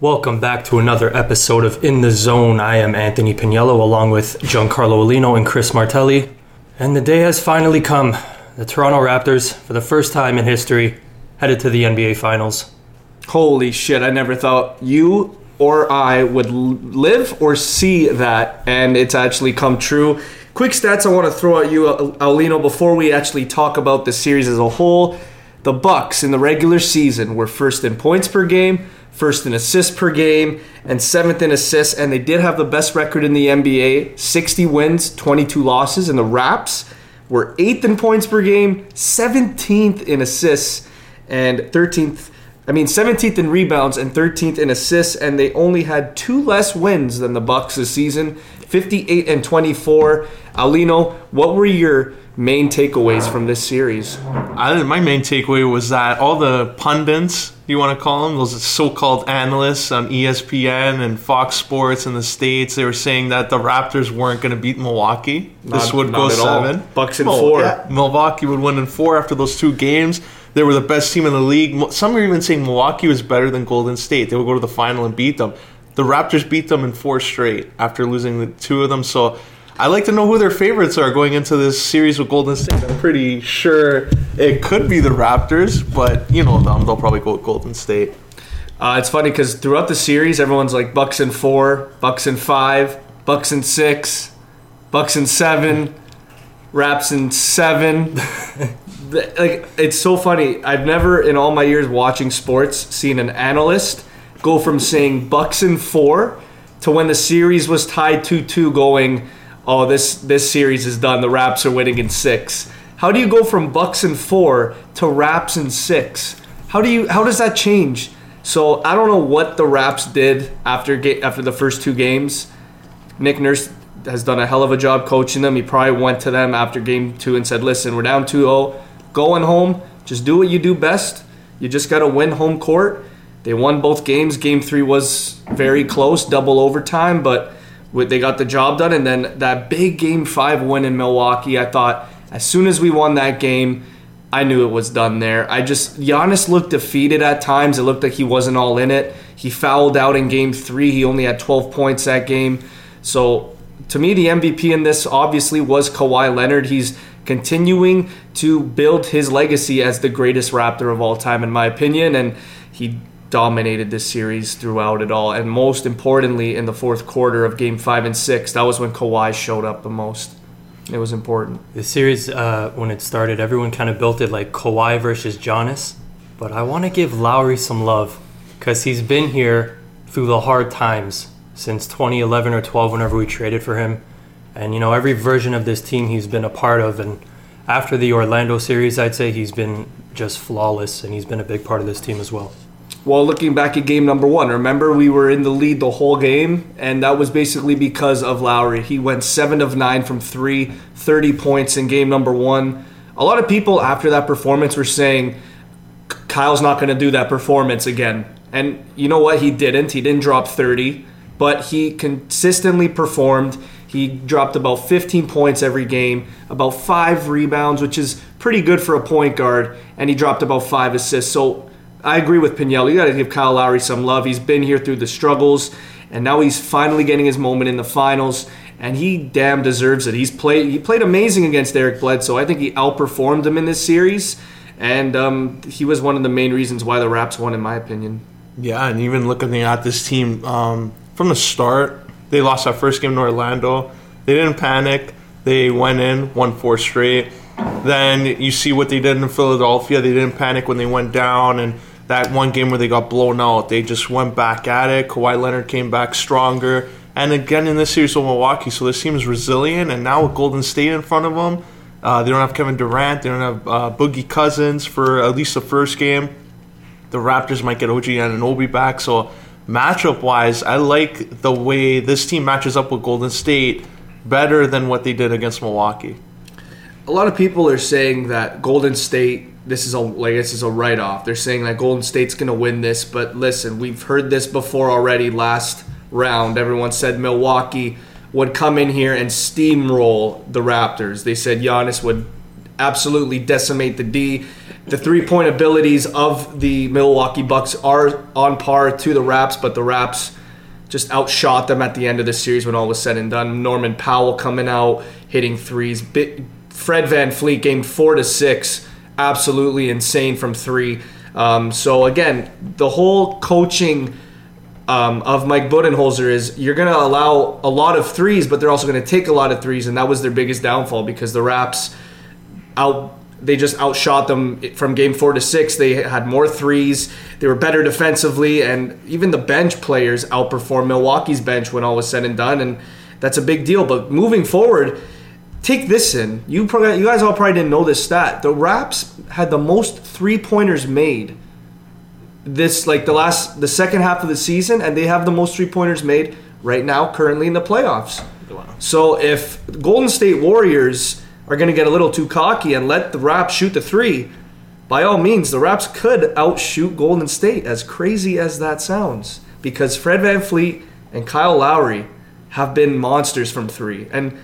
Welcome back to another episode of In the Zone. I am Anthony Pagniello along with Giancarlo Aulino and Chris Martelli. And the day has finally come. The Toronto Raptors, for the first time in history, headed to the NBA Finals. Holy shit, I never thought you or I would live or see that, and it's actually come true. Quick stats I want to throw at you, uh, Al- Aulino, before we actually talk about the series as a whole. The Bucks in the regular season were first in points per game, first in assists per game, and seventh in assists, and they did have the best record in the NBA 60 wins, 22 losses, and the Raps were eighth in points per game, 17th in assists, and 13th. I mean, 17th in rebounds and 13th in assists, and they only had two less wins than the Bucks this season, 58 and 24. Aulino, what were your main takeaways from this series? I, my main takeaway was that all the pundits, you want to call them, those so-called analysts on ESPN and Fox Sports in the states, they were saying that the Raptors weren't going to beat Milwaukee. this would go not at all. seven. Bucks in four. yeah. Milwaukee would win in four after those two games. They were the best team in the league. Some are even saying Milwaukee was better than Golden State. They would go to the final and beat them. The Raptors beat them in four straight after losing the two of them. So I like to know who their favorites are going into this series with Golden State. I'm pretty sure it could be the Raptors, but you know them. They'll probably go with Golden State. Uh, it's funny because throughout the series, everyone's like Bucks in four, Bucks in five, Bucks in six, Bucks in seven, Raps in seven. Like it's so funny. I've never in all my years watching sports seen an analyst go from saying Bucks in four to when the series was tied two two, going, "Oh, this this series is done. The Raps are winning in six. How do you go from Bucks in four to Raps in six? How do you how does that change? So I don't know what the Raps did after after the first two games. Nick Nurse has done a hell of a job coaching them. He probably went to them after game two and said, listen, we're down 2 0. Going home, just do what you do best. You just got to win home court. They won both games. Game three was very close, double overtime, but they got the job done. And then that big game five win in Milwaukee, I thought as soon as we won that game, I knew it was done there. I just Giannis looked defeated at times. It looked like he wasn't all in it. He fouled out in game three. He only had 12 points that game. So to me, the MVP in this obviously was Kawhi Leonard. He's continuing to build his legacy as the greatest Raptor of all time, in my opinion, and he dominated this series throughout it all. And most importantly, in the fourth quarter of Game Five and Six, that was when Kawhi showed up the most. It was important. The series, uh, when it started, everyone kind of built it like Kawhi versus Giannis. But I want to give Lowry some love because he's been here through the hard times since 2011 or 12, whenever we traded for him. And, you know, every version of this team he's been a part of. And after the Orlando series, I'd say he's been just flawless and he's been a big part of this team as well. Well, looking back at game number one, remember we were in the lead the whole game, and that was basically because of Lowry. He went 7 of 9 from 3, 30 points in game number one. A lot of people after that performance were saying, Kyle's not going to do that performance again. And you know what? He didn't. He didn't drop 30, but he consistently performed. He dropped about 15 points every game, about five rebounds, which is pretty good for a point guard, and he dropped about five assists. So I agree with Pagniello. You got to give Kyle Lowry some love. He's been here through the struggles, and now he's finally getting his moment in the finals, and he damn deserves it. He's played. He played amazing against Eric Bledsoe. I think he outperformed him in this series, and um, he was one of the main reasons why the Raps won, in my opinion. Yeah, and even looking at this team um, from the start, they lost that first game to Orlando. They didn't panic. They went in, won four straight. Then you see what they did in Philadelphia. They didn't panic when they went down, and that one game where they got blown out, they just went back at it. Kawhi Leonard came back stronger, and again in this series with Milwaukee. So this team is resilient, and now with Golden State in front of them, uh, they don't have Kevin Durant. They don't have uh, Boogie Cousins for at least the first game the Raptors might get OG Anunoby back. So matchup wise, I like the way this team matches up with Golden State better than what they did against Milwaukee. a lot of people are saying that Golden State this is a like this is a write off. They're saying that Golden State's going to win this, but listen, we've heard this before already last round. Everyone said Milwaukee would come in here and steamroll the Raptors. They said Giannis would absolutely decimate the D. The three point abilities of the Milwaukee Bucks are on par to the Raps, but the Raps just outshot them at the end of the series when all was said and done. Norman Powell coming out, hitting threes. Fred VanVleet game four to six, absolutely insane from three. Um, so again, the whole coaching um, of Mike Budenholzer is you're going to allow a lot of threes, but they're also going to take a lot of threes, and that was their biggest downfall because the Raps out they just outshot them from game four to six. They had more threes. They were better defensively, and even the bench players outperformed Milwaukee's bench when all was said and done, and that's a big deal. But moving forward, take this in. You probably, you guys all probably didn't know this stat. The Raps had the most three pointers made this like the last the second half of the season, and they have the most three pointers made right now currently in the playoffs. Wow. So if Golden State Warriors are going to get a little too cocky and let the Raps shoot the three, by all means, the Raps could outshoot Golden State, as crazy as that sounds, because Fred VanVleet and Kyle Lowry have been monsters from three. And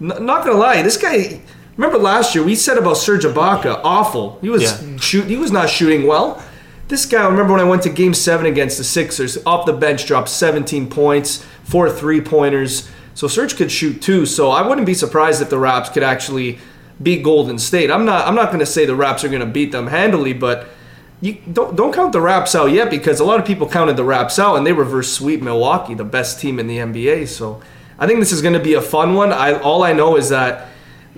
n- not to lie, this guy. Remember last year we said about Serge Ibaka, awful. He was Yeah. shoot. He was not shooting well. This guy, I remember when I went to Game Seven against the Sixers, off the bench dropped 17 points, four three pointers. So Serge could shoot too. So I wouldn't be surprised if the Raps could actually beat Golden State. I'm not. I'm not going to say the Raps are going to beat them handily, but you don't don't count the Raps out yet because a lot of people counted the Raps out and they reverse sweep Milwaukee, the best team in the NBA. So I think this is going to be a fun one. I all I know is that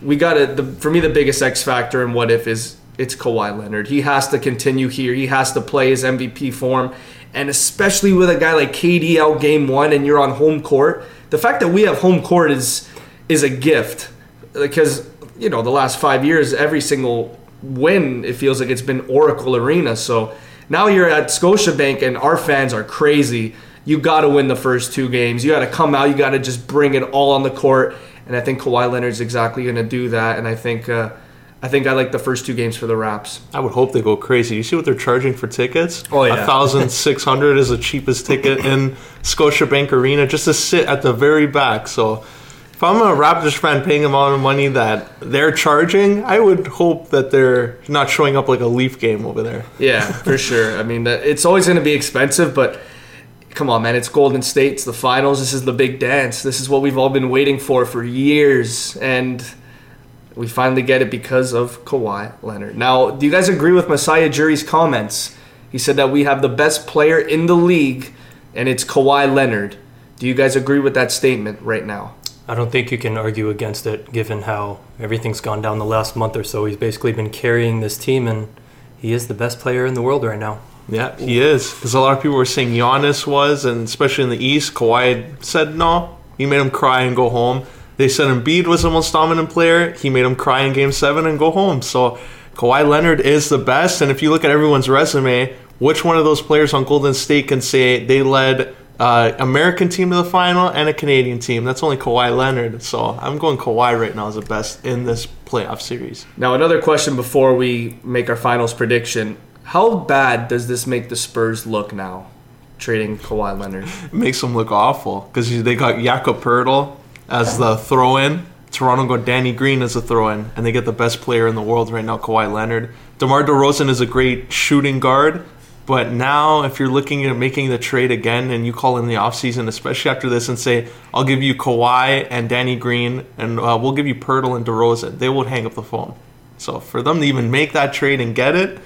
we got to for me the biggest X factor in what if is it's Kawhi Leonard. He has to continue here. He has to play his MVP form, and especially with a guy like KD out game one and you're on home court. The fact that we have home court is is a gift because you know the last five years every single win it feels like it's been Oracle Arena. So now you're at Scotiabank and our fans are crazy. You got to win the first two games. You got to come out. You got to just bring it all on the court. And I think Kawhi Leonard's exactly going to do that. And I think uh, I think I like the first two games for the Raps. I would hope they go crazy. You see what they're charging for tickets? Oh, yeah. thousand six hundred is the cheapest ticket in Scotiabank Arena just to sit at the very back. So, if I'm a Raptors fan paying them all the money that they're charging, I would hope that they're not showing up like a Leaf game over there. Yeah, for sure. I mean, it's always going to be expensive, but come on, man. It's Golden State. It's the finals. This is the big dance. This is what we've all been waiting for for years, and we finally get it because of Kawhi Leonard. Now, do you guys agree with Masai Ujiri's comments? He said that we have the best player in the league, and it's Kawhi Leonard. Do you guys agree with that statement right now? I don't think you can argue against it, given how everything's gone down the last month or so. He's basically been carrying this team, and he is the best player in the world right now. Yeah, he is. Because a lot of people were saying Giannis was, and especially in the East, Kawhi said no. He made him cry and go home. They said Embiid was the most dominant player. He made him cry in Game Seven and go home. So Kawhi Leonard is the best. And if you look at everyone's resume, which one of those players on Golden State can say they led uh, American team to the final and a Canadian team? That's only Kawhi Leonard. So I'm going Kawhi right now as the best in this playoff series. Now, another question before we make our finals prediction. How bad does this make the Spurs look now, trading Kawhi Leonard? It makes them look awful because they got Jakob Poeltl as the throw-in. Toronto got Danny Green as a throw-in, and they get the best player in the world right now, Kawhi Leonard. DeMar DeRozan is a great shooting guard, but now if you're looking at making the trade again and you call in the offseason, especially after this, and say, I'll give you Kawhi and Danny Green, and uh, we'll give you Poeltl and DeRozan, they would hang up the phone. So for them to even make that trade and get it,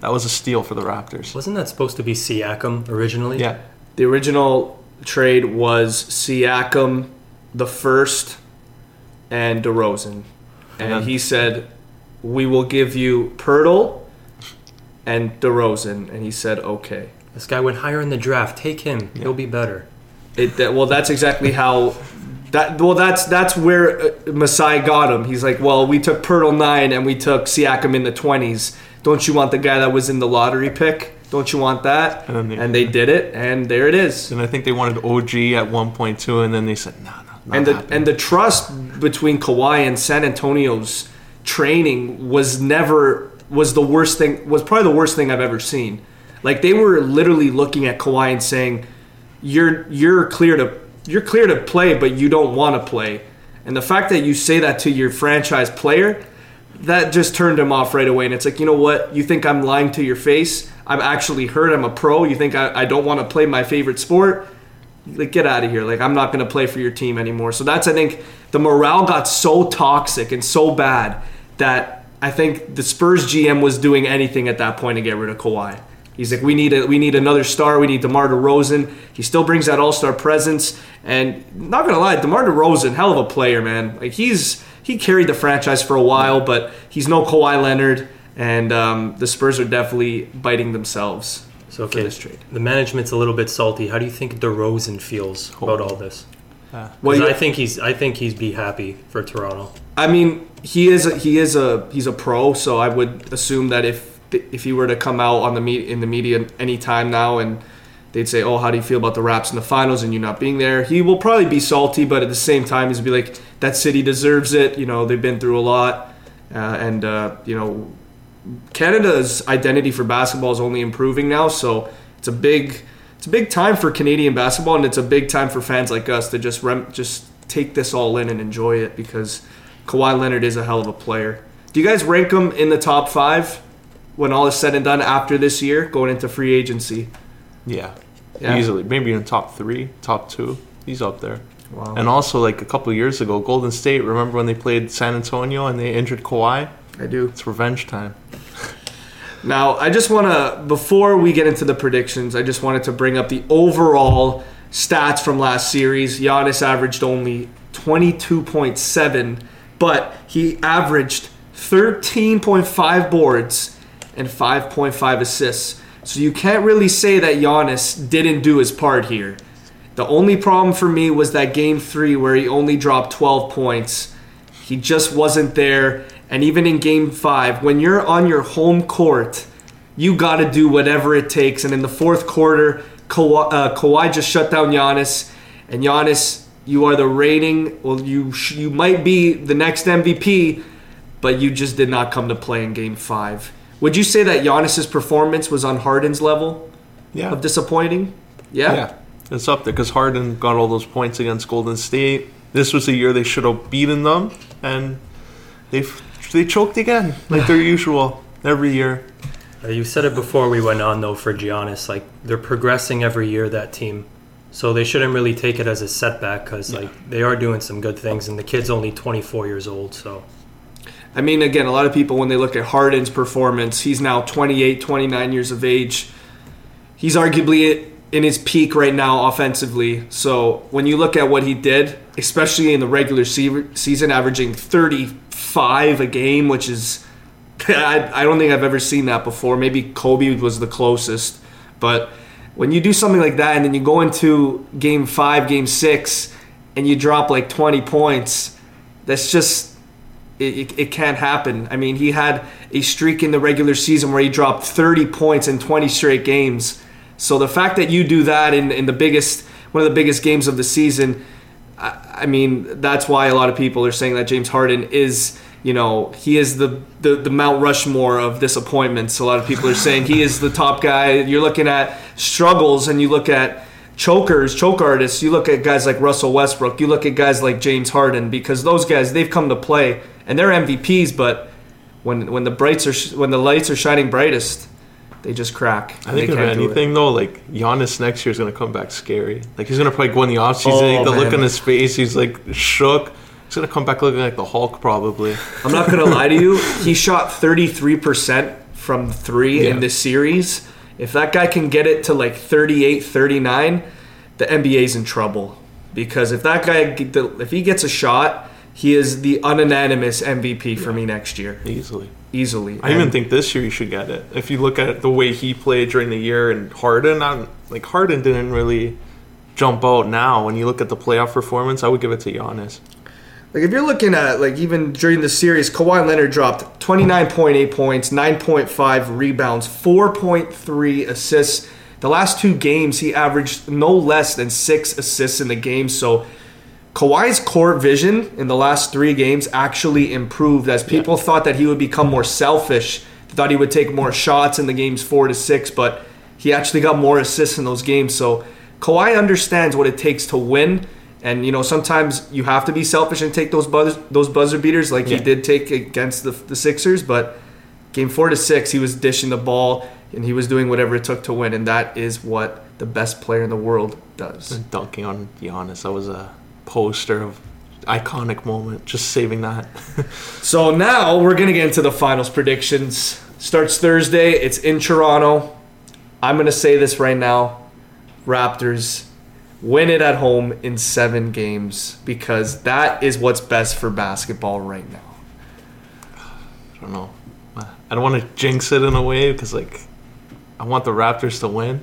that was a steal for the Raptors. Wasn't that supposed to be Siakam originally? Yeah. The original trade was Siakam, the first, and DeRozan. And then- he said, We will give you Poeltl and DeRozan. And he said, Okay. This guy went higher in the draft. Take him. He'll be better. It, that, well, that's exactly how. That, well, that's that's where uh, Masai got him. He's like, well, we took Poeltl nine and we took Siakam in the twenties. Don't you want the guy that was in the lottery pick? Don't you want that? And then they- and they did it, and there it is. And I think they wanted OG at 1.2, and then they said, no, no, not and the happening." and the trust between Kawhi and San Antonio's training was never was the worst thing was probably the worst thing I've ever seen. Like they were literally looking at Kawhi and saying, "You're you're clear to you're clear to play, but you don't want to play." And the fact that you say that to your franchise player, that just turned him off right away. And it's like, you know what? You think I'm lying to your face? I'm actually hurt. I'm a pro. You think I, I don't want to play my favorite sport? Like, get out of here. Like, I'm not going to play for your team anymore. So that's, I think, the morale got so toxic and so bad that I think the Spurs GM was doing anything at that point to get rid of Kawhi. He's like, we need a, we need another star. We need DeMar DeRozan. He still brings that All Star presence, and not gonna lie, DeMar DeRozan, hell of a player, man. Like he's he carried the franchise for a while, but he's no Kawhi Leonard, and um, the Spurs are definitely biting themselves So for this trade. the management's a little bit salty. How do you think DeRozan feels about all this? Well, 'Cause you- I think he's I think he's be happy for Toronto. I mean, he is a, he is a he's a pro, so I would assume that if if he were to come out on the me- in the media anytime now and they'd say, "Oh, how do you feel about the Raps in the finals and you not being there?" He will probably be salty, but at the same time, he's be like, "That city deserves it." You know, they've been through a lot, uh, and uh, you know, Canada's identity for basketball is only improving now, so it's a big it's a big time for Canadian basketball, and it's a big time for fans like us to just rem- just take this all in and enjoy it because Kawhi Leonard is a hell of a player. Do you guys rank him in the top five when all is said and done after this year, going into free agency? Yeah. Yeah. Easily. Maybe in top three, top two. He's up there. Wow. And also, like a couple years ago, Golden State, remember when they played San Antonio and they injured Kawhi? I do. It's revenge time. Now, I just want to, before we get into the predictions, I just wanted to bring up the overall stats from last series. Giannis averaged only 22.7, but he averaged 13.5 boards and 5.5 assists. So you can't really say that Giannis didn't do his part here. The only problem for me was that game three where he only dropped 12 points. He just wasn't there. And even in game five, when you're on your home court, you got to do whatever it takes. And in the fourth quarter, Kawhi, uh, Kawhi just shut down Giannis. And Giannis, you are the reigning, well, you, you might be the next MVP, but you just did not come to play in game five. Would you say that Giannis's performance was on Harden's level Yeah. of disappointing? Yeah. Yeah. It's up there because Harden got all those points against Golden State. This was the year they should have beaten them, and they they choked again, like their usual every year. Uh, you said it before we went on though for Giannis, like they're progressing every year that team, so they shouldn't really take it as a setback because like they are doing some good things, and the kid's only 24 years old, so I mean, again, a lot of people, when they look at Harden's performance, he's now 28, 29 years of age. He's arguably in his peak right now offensively. So when you look at what he did, especially in the regular season, averaging 35 a game, which is, I, I don't think I've ever seen that before. Maybe Kobe was the closest. But when you do something like that and then you go into game five, game six, and you drop like 20 points, that's just it, it, it can't happen. I mean, he had a streak in the regular season where he dropped 30 points in 20 straight games. So the fact that you do that in, in the biggest, one of the biggest games of the season, I, I mean, that's why a lot of people are saying that James Harden is, you know, he is the, the, the Mount Rushmore of disappointments. A lot of people are saying he is the top guy. You're looking at struggles and you look at chokers, choke artists, you look at guys like Russell Westbrook, you look at guys like James Harden, because those guys, they've come to play and they're MVPs, but when when the brights are sh- when the lights are shining brightest, they just crack. I think they if can't do it. anything though, like Giannis next year is gonna come back scary. Like he's gonna probably go in the offseason. Oh, the look on his face, he's like shook. He's gonna come back looking like the Hulk probably. I'm not gonna lie to you. He shot 33 percent from three in Yeah. this series. If that guy can get it to like 38, 39, the NBA's in trouble. Because if that guy, if he gets a shot, he is the unanimous MVP for me next year, Easily. easily. I even think this year you should get it. If you look at the way he played during the year and Harden, I'm, like Harden didn't really jump out now. When you look at the playoff performance, I would give it to Giannis. Like if you're looking at like even during the series, Kawhi Leonard dropped 29.8 points, 9.5 rebounds, 4.3 assists. The last two games, he averaged no less than six assists in the game. So Kawhi's court vision in the last three games actually improved as people thought that he would become more selfish. Thought he would take more shots in the games four to six, but he actually got more assists in those games. So Kawhi understands what it takes to win, And you know sometimes you have to be selfish and take those buzz, those buzzer beaters like Yeah. he did take against the, the Sixers. But game four to six, he was dishing the ball and he was doing whatever it took to win, and that is what the best player in the world does. Dunking on Giannis. That was a poster of iconic moment. Just saving that. So now we're gonna get into the finals predictions. Starts Thursday. It's in Toronto. I'm gonna say this right now: Raptors win it at home in seven games because that is what's best for basketball right now. I don't know. I don't want to jinx it in a way because like I want the Raptors to win,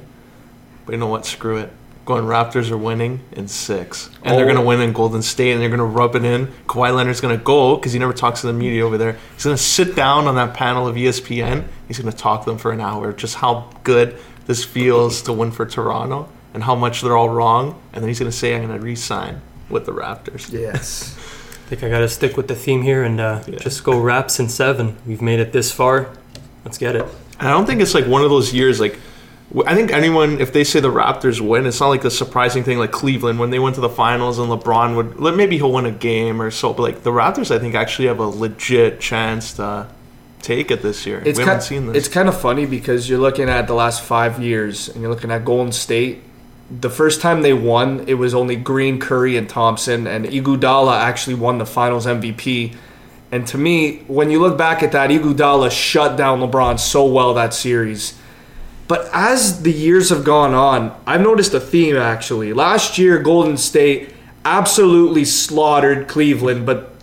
but you know what? Screw it. Going Raptors are winning in six, and they're Oh. gonna win in Golden State, and they're gonna rub it in. Kawhi Leonard's gonna go because he never talks to the media over there. He's gonna sit down on that panel of ESPN. He's gonna talk to them for an hour, just how good this feels to win for Toronto, and how much they're all wrong. And then he's gonna say, "I'm gonna re-sign with the Raptors." Yes. I think I gotta stick with the theme here and uh, Yeah. just go Raps in seven. We've made it this far. Let's get it. And I don't think it's like one of those years like w- I think anyone if they say the Raptors win, it's not like a surprising thing like Cleveland when they went to the finals and LeBron would maybe he'll win a game or so, but like the Raptors I think actually have a legit chance to take it this year. It's we kind, haven't seen this. It's kind of funny because you're looking at the last five years and you're looking at Golden State. The first time they won, it was only Green, Curry, and Thompson, and Iguodala actually won the Finals MVP. And to me, when you look back at that, Iguodala shut down LeBron so well that series. But as the years have gone on, I've noticed a theme actually. Last year, Golden State absolutely slaughtered Cleveland, but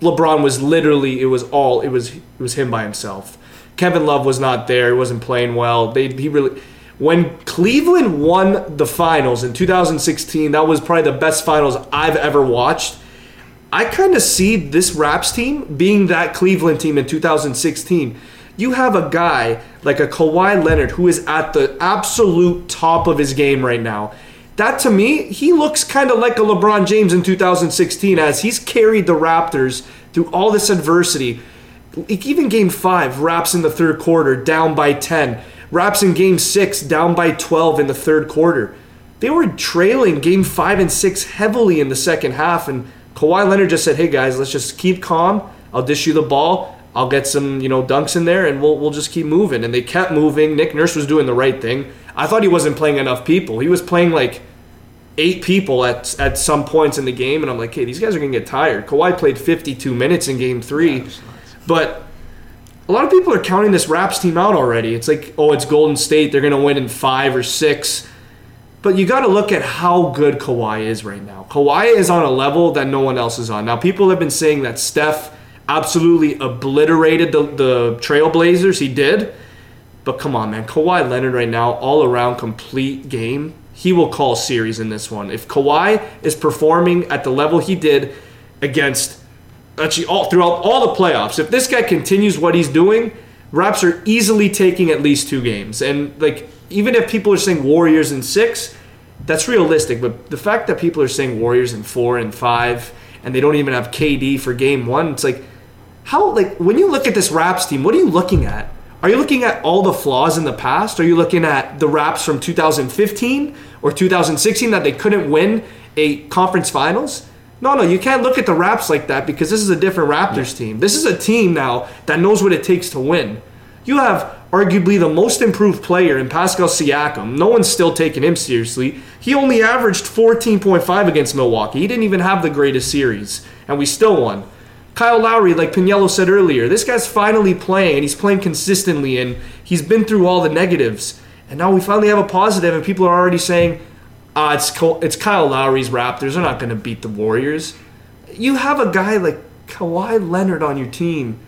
LeBron was literally it was all it was it was him by himself. Kevin Love was not there. He wasn't playing well. They he really when Cleveland won the finals in 2016, that was probably the best finals I've ever watched. I kind of see this Raps team being that Cleveland team in 2016. You have a guy like a Kawhi Leonard who is at the absolute top of his game right now. That to me, he looks kind of like a LeBron James in 2016 as he's carried the Raptors through all this adversity. Even game five, Raps in the third quarter, down by 10. Raps in game six, down by 12 in the third quarter. They were trailing game five and six heavily in the second half, and Kawhi Leonard just said, "Hey guys, let's just keep calm. I'll dish you the ball. I'll get some, you know, dunks in there, and we'll we'll just keep moving." And they kept moving. Nick Nurse was doing the right thing. I thought he wasn't playing enough people. He was playing like eight people at at some points in the game, and I'm like, "Hey, these guys are gonna get tired." Kawhi played 52 minutes in game three, but a lot of people are counting this Raps team out already. It's like, oh, it's Golden State. They're going to win in five or six. But you got to look at how good Kawhi is right now. Kawhi is on a level that no one else is on. Now, people have been saying that Steph absolutely obliterated the, the Trailblazers. He did. But come on, man. Kawhi Leonard right now, all around complete game. He will call series in this one. If Kawhi is performing at the level he did against actually all throughout all the playoffs. If this guy continues what he's doing, Raps are easily taking at least two games. And like even if people are saying Warriors in six, that's realistic. But the fact that people are saying Warriors in four and five, and they don't even have KD for game one, it's like how like when you look at this Raps team, what are you looking at? Are you looking at all the flaws in the past? Are you looking at the Raps from 2015 or 2016 that they couldn't win a conference finals? No, no, you can't look at the Raps like that because this is a different Raptors team. This is a team now that knows what it takes to win. You have arguably the most improved player in Pascal Siakam. No one's still taking him seriously. He only averaged 14.5 against Milwaukee. He didn't even have the greatest series, and we still won. Kyle Lowry, like Pagniello said earlier, this guy's finally playing and he's playing consistently and he's been through all the negatives. And now we finally have a positive, and people are already saying, ah, it's, Ko- it's Kyle Lowry's Raptors. They're not going to beat the Warriors. You have a guy like Kawhi Leonard on your team.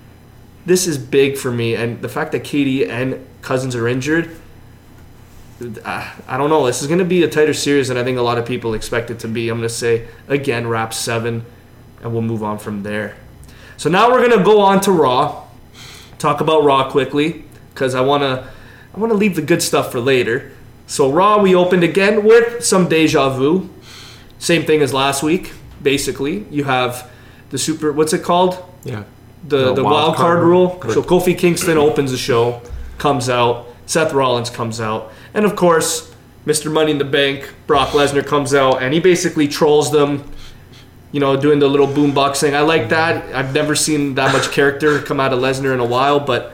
This is big for me. And the fact that KD and Cousins are injured, I don't know. This is going to be a tighter series than I think a lot of people expect it to be. I'm going to say, again, Raps 7, and we'll move on from there. So now we're gonna go on to Raw. Talk about Raw quickly because I wanna I wanna leave the good stuff for later. So Raw we opened again with some deja vu. Same thing as last week. Basically, you have the super. What's it called? Yeah. The The the, wild wild card card rule. rule. So Kofi Kingston opens the show, comes out. Seth Rollins comes out, and of course Mr. Money in the Bank, Brock Lesnar comes out and he basically trolls them, you know, doing the little boombox thing. I like that. I've never seen that much character come out of Lesnar in a while, but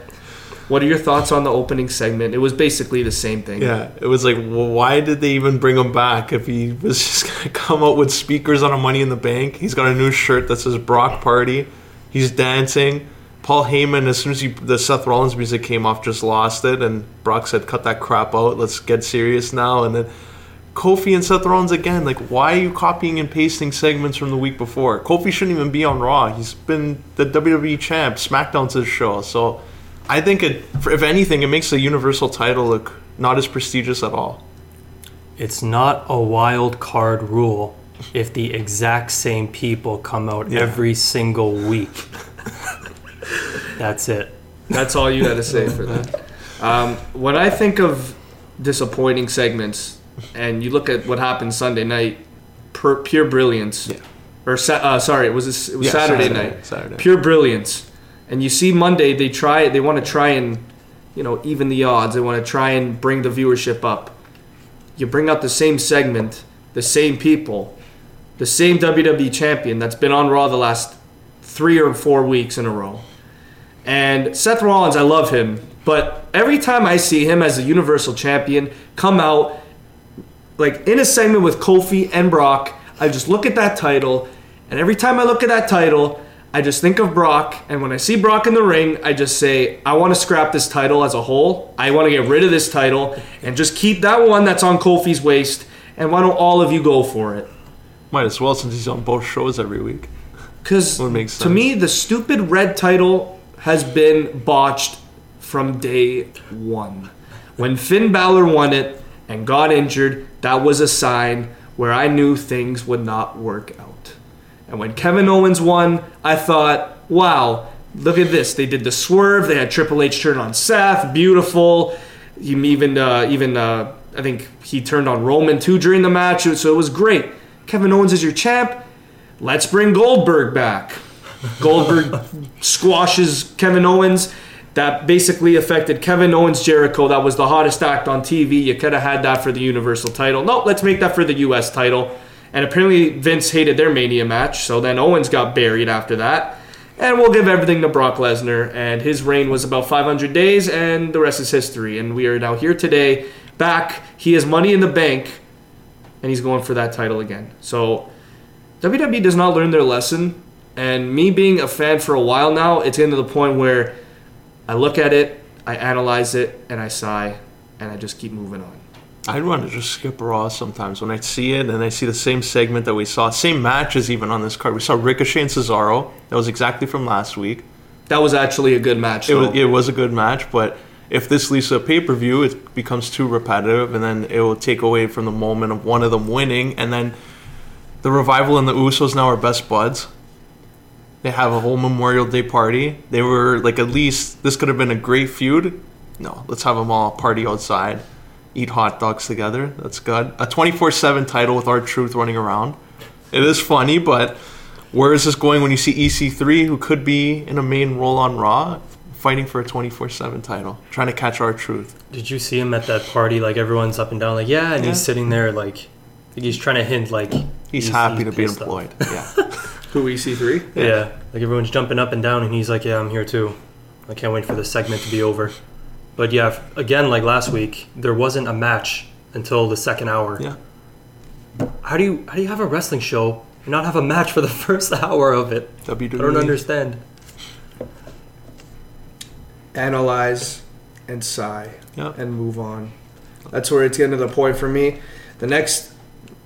what are your thoughts on the opening segment? It was basically the same thing. Yeah, it was like, well, why did they even bring him back if he was just gonna come out with speakers on a Money in the Bank? He's got a new shirt that says Brock Party. He's dancing. Paul Heyman, as soon as he, the Seth Rollins music came off, just lost it, and Brock said, "Cut that crap out. Let's get serious now." And then Kofi and Seth Rollins again. Like, why are you copying and pasting segments from the week before? Kofi shouldn't even be on Raw. He's been the WWE champ. SmackDown's his show, so I think it, if anything, it makes the Universal title look not as prestigious at all. It's not a wild card rule if the exact same people come out Yeah. every single week. That's it. That's all you got to say for that. Um, when I think of disappointing segments, and you look at what happened Sunday night, pure brilliance. Yeah. Or sa- uh, sorry, it was this, it was Yeah, Saturday, Saturday, night. Saturday. Pure brilliance. And you see Monday, they try, they want to try and, you know, even the odds. They want to try and bring the viewership up. You bring out the same segment, the same people, the same WWE champion that's been on Raw the last three or four weeks in a row. And Seth Rollins, I love him, but every time I see him as a Universal Champion come out, like in a segment with Kofi and Brock, I just look at that title, and every time I look at that title, I just think of Brock, and when I see Brock in the ring, I just say, I want to scrap this title as a whole. I want to get rid of this title and just keep that one that's on Kofi's waist, and why don't all of you go for it? Might as well since he's on both shows every week. Because to me, the stupid red title has been botched from day one. When Finn Balor won it and got injured, that was a sign where I knew things would not work out. And when Kevin Owens won, I thought, wow, look at this. They did the swerve. They had Triple H turn on Seth. Beautiful. He even, uh, even uh, I think he turned on Roman too during the match. So it was great. Kevin Owens is your champ. Let's bring Goldberg back. Goldberg squashes Kevin Owens. That basically affected Kevin Owens Jericho. That was the hottest act on TV. You could have had that for the Universal title. No, let's make that for the US title. And apparently Vince hated their Mania match, so then Owens got buried after that. And we'll give everything to Brock Lesnar. And his reign was about 500 days, and the rest is history. And we are now here today, back. He has money in the bank, and he's going for that title again. So WWE does not learn their lesson. And me being a fan for a while now, it's getting to the point where I look at it, I analyze it, and I sigh, and I just keep moving on. I'd want to just skip Raw sometimes when I see it and I see the same segment that we saw, same matches even on this card. We saw Ricochet and Cesaro. That was exactly from last week. That was actually a good match. It was, it was a good match, but if this leads to a pay per view, it becomes too repetitive, and then it will take away from the moment of one of them winning. And then the revival and the Usos now are best buds. They have a whole Memorial Day party. They were like, at least this could have been a great feud. No, let's have them all party outside, eat hot dogs together. That's good. A 24 7 title with R-Truth running around. It is funny, but where is this going when you see EC3, who could be in a main role on Raw, fighting for a 24 7 title, trying to catch R-Truth? Did you see him at that party? Like everyone's up and down, like yeah, and Yeah. he's sitting there, like, like he's trying to hint, like He's, happy to be employed. Yeah. Who EC3? Yeah. like everyone's jumping up and down, and he's like, yeah, I'm here too. I can't wait for this segment to be over. But yeah, again, like last week, there wasn't a match until the second hour. yeah. How do you how do you have a wrestling show and not have a match for the first hour of it? WWE. I don't understand. Analyze and sigh. Yeah. and move on. That's where it's getting to the point for me. The next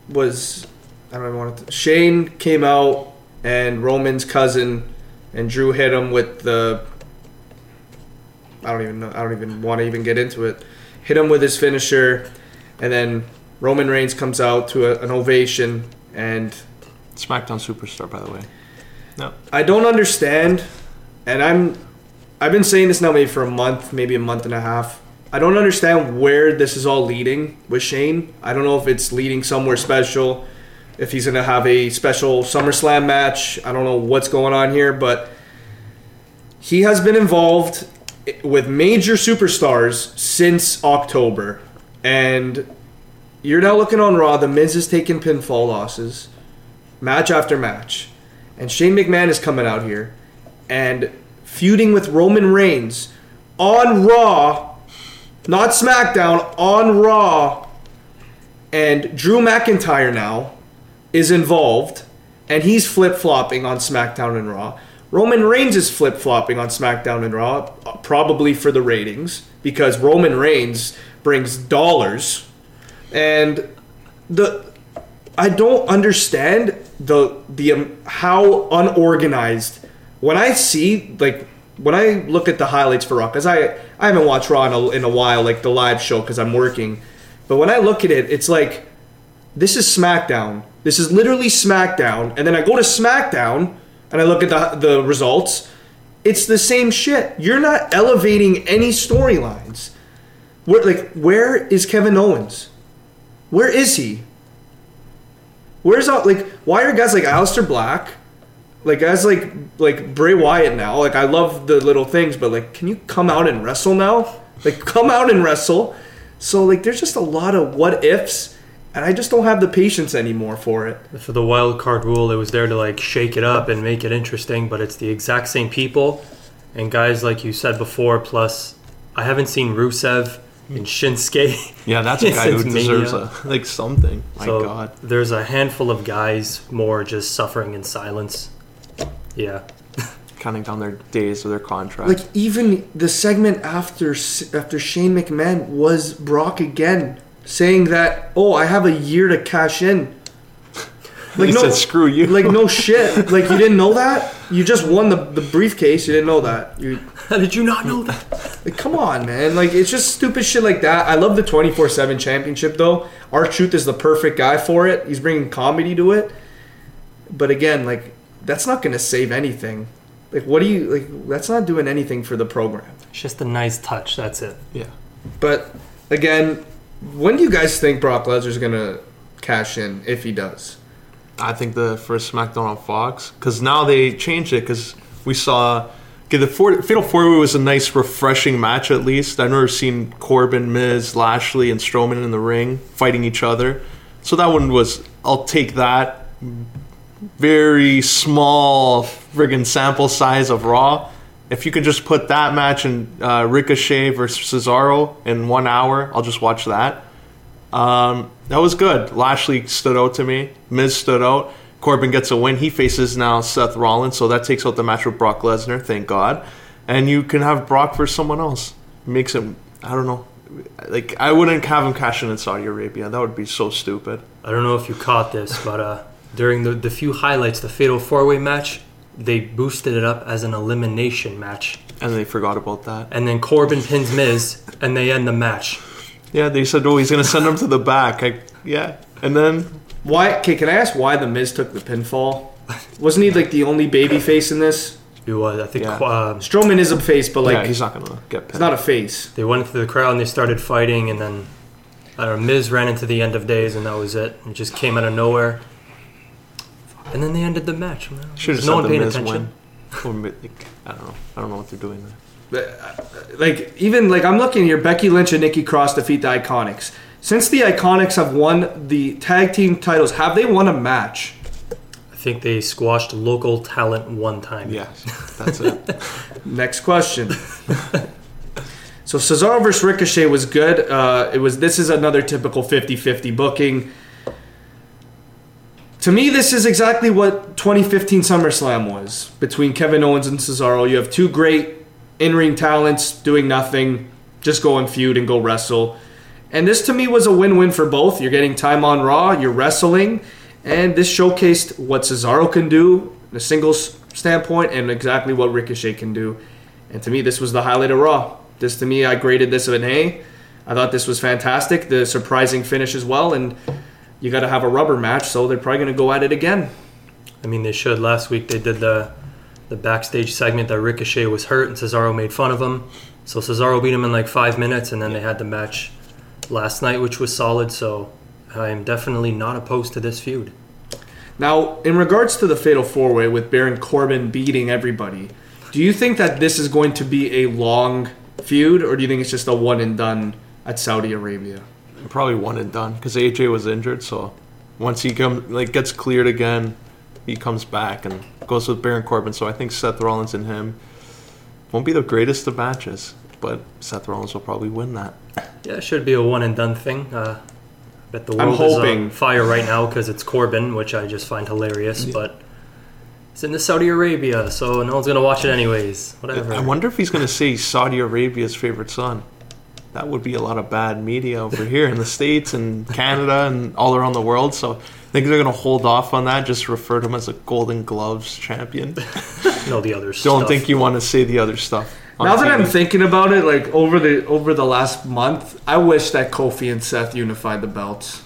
was I don't even want to. Shane came out and Roman's cousin and Drew hit him with the. I don't even know. I don't even want to even get into it. Hit him with his finisher, and then Roman Reigns comes out to a, an ovation, and SmackDown Superstar, by the way. No. I don't understand, and I'm I've been saying this now maybe for a month, maybe a month and a half. I don't understand where this is all leading with Shane. I don't know if it's leading somewhere special, if he's gonna have a special SummerSlam match. I don't know what's going on here, but he has been involved with major superstars since October, and you're now looking on Raw. The Miz is taking pinfall losses, match after match, and Shane McMahon is coming out here and feuding with Roman Reigns on Raw, not SmackDown, on Raw. And Drew McIntyre now is involved, and he's flip flopping on SmackDown and Raw. Roman Reigns is flip flopping on SmackDown and Raw, probably for the ratings, because Roman Reigns brings dollars. And the I don't understand the the um, how unorganized when I see like when I look at the highlights for Raw because I I haven't watched Raw in a, in a while like the live show because I'm working, but when I look at it, it's like this is SmackDown. This is literally SmackDown, and then I go to SmackDown and I look at the the results. It's the same shit. You're not elevating any storylines. Where like where is Kevin Owens? Where is he? Where's all like why are guys like Aleister Black, like guys like like Bray Wyatt now? Like I love the little things, but like can you come out and wrestle now? Like come out and wrestle. So like there's just a lot of what ifs, and I just don't have the patience anymore for it. For the wild card rule, it was there to like shake it up and make it interesting, but it's the exact same people and guys like you said before. Plus, I haven't seen Rusev and Shinsuke. Yeah, that's a guy who deserves a, like something. My so God. there's a handful of guys more just suffering in silence. Yeah. Counting down their days of their contract. Like even the segment after after Shane McMahon was Brock again saying that oh I have a year to cash in. he said, "Screw you." Like no shit. Like you didn't know that? You just won the, the briefcase. You didn't know that. You How did you not know that? like come on, man. Like it's just stupid shit like that. I love the 24/7 championship though. R-Truth is the perfect guy for it. He's bringing comedy to it. But again, like that's not going to save anything. Like what do you like that's not doing anything for the program. It's just a nice touch. That's it. yeah. But again, when do you guys think Brock Lesnar's to cash in if he does? I think the first SmackDown on Fox because now they changed it because we saw. Okay, the four, Fatal Four Way was a nice, refreshing match. At least I've never seen Corbin, Miz, Lashley, and Strowman in the ring fighting each other. So that one was. I'll take that. Very small friggin' sample size of Raw. If you could just put that match in uh, Ricochet versus Cesaro in one hour, I'll just watch that. Um, that was good. Lashley stood out to me. Miz stood out. Corbin gets a win. He faces now Seth Rollins, so that takes out the match with Brock Lesnar. Thank God. And you can have Brock for someone else. Makes it. I don't know. Like I wouldn't have him cash in in Saudi Arabia. That would be so stupid. I don't know if you caught this, but uh, during the, the few highlights, the Fatal Four Way match, they boosted it up as an elimination match. And they forgot about that. And then Corbin pins Miz, and they end the match. Yeah, they said, "Oh, he's gonna send him to the back." I, yeah, and then Why? Okay, can I ask why the Miz took the pinfall? Wasn't he like the only baby face in this? He was, I think, Yeah. uh, Strowman is a face, but like yeah, he's not gonna get he's not a face. they went into the crowd and they started fighting, and then I don't know, Miz ran into the end of days, and that was it. It just came out of nowhere. And then they ended the match. man. Should have no no one the paying Miz attention. win. Or, like, I don't know. I don't know what they're doing there. But, like even like I'm looking here, Becky Lynch and Nikki Cross defeat the Iconics. Since the Iconics have won the tag team titles, have they won a match? I think they squashed local talent one time. Yeah, that's it. Next question. so Cesaro versus Ricochet was good. Uh, it was. This is another typical 50-50 booking. To me, this is exactly what 2015 SummerSlam was between Kevin Owens and Cesaro. You have two great in-ring talents doing nothing, just go and feud and go wrestle. And this to me was a win-win for both. You're getting time on Raw, you're wrestling, and this showcased what Cesaro can do in a singles standpoint and exactly what Ricochet can do. And to me, this was the highlight of Raw. This to me, I graded this an A. I thought this was fantastic. The surprising finish as well, and you got to have a rubber match, so they're probably going to go at it again. I mean, they should. Last week they did the the backstage segment that Ricochet was hurt and Cesaro made fun of him. So Cesaro beat him in like five minutes, and then they had the match last night, which was solid. So I am definitely not opposed to this feud. Now, in regards to the Fatal Four Way with Baron Corbin beating everybody, do you think that this is going to be a long feud, or do you think it's just a one and done at Saudi Arabia? Probably one and done because AJ was injured. So once he come like gets cleared again, he comes back and goes with Baron Corbin. So I think Seth Rollins and him won't be the greatest of matches, but Seth Rollins will probably win that. Yeah, it should be a one and done thing. Uh, bet the I'm world is hoping. on fire right now because it's Corbin, which I just find hilarious. But it's in the Saudi Arabia, so no one's gonna watch it anyways. Whatever. I wonder if he's going to say Saudi Arabia's favorite son. That would be a lot of bad media over here in the States and Canada and all around the world. So I think they're going to hold off on that, just refer to him as a Golden Gloves champion. no, the other Don't stuff. think you want to say the other stuff. Now that I'm thinking about it, like over the over the last month, I wish that Kofi and Seth unified the belts.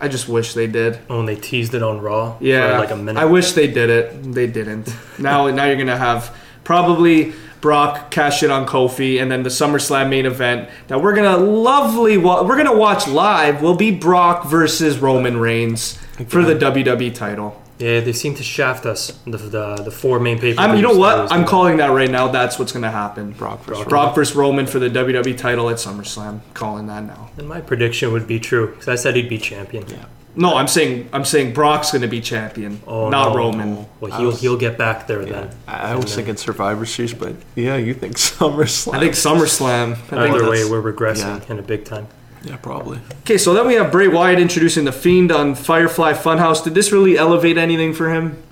I just wish they did. Oh, and they teased it on Raw Yeah, for like a minute. I wish they did it. They didn't. now, now you're gonna have probably Brock cash it on Kofi, and then the SummerSlam main event that we're gonna lovely wa- we're gonna watch live will be Brock versus Roman Reigns for the WWE title. yeah, they seem to shaft us. The the, the four main pay I'm, you know what? I'm calling that right now. That's what's gonna happen. Brock versus Brock versus Roman for the WWE title at SummerSlam. Calling that now. And my prediction would be true because I said he'd be champion. Yeah. No, I'm saying I'm saying Brock's gonna be champion, Oh, not no. Roman. Well, he'll was- he'll get back there then. I, I was then- thinking Survivor Series, but yeah, you think SummerSlam? I think SummerSlam. I think Either way, that's- we're regressing yeah. in a big time. yeah, probably. Okay, so then we have Bray Wyatt introducing the Fiend on Firefly Funhouse. Did this really elevate anything for him?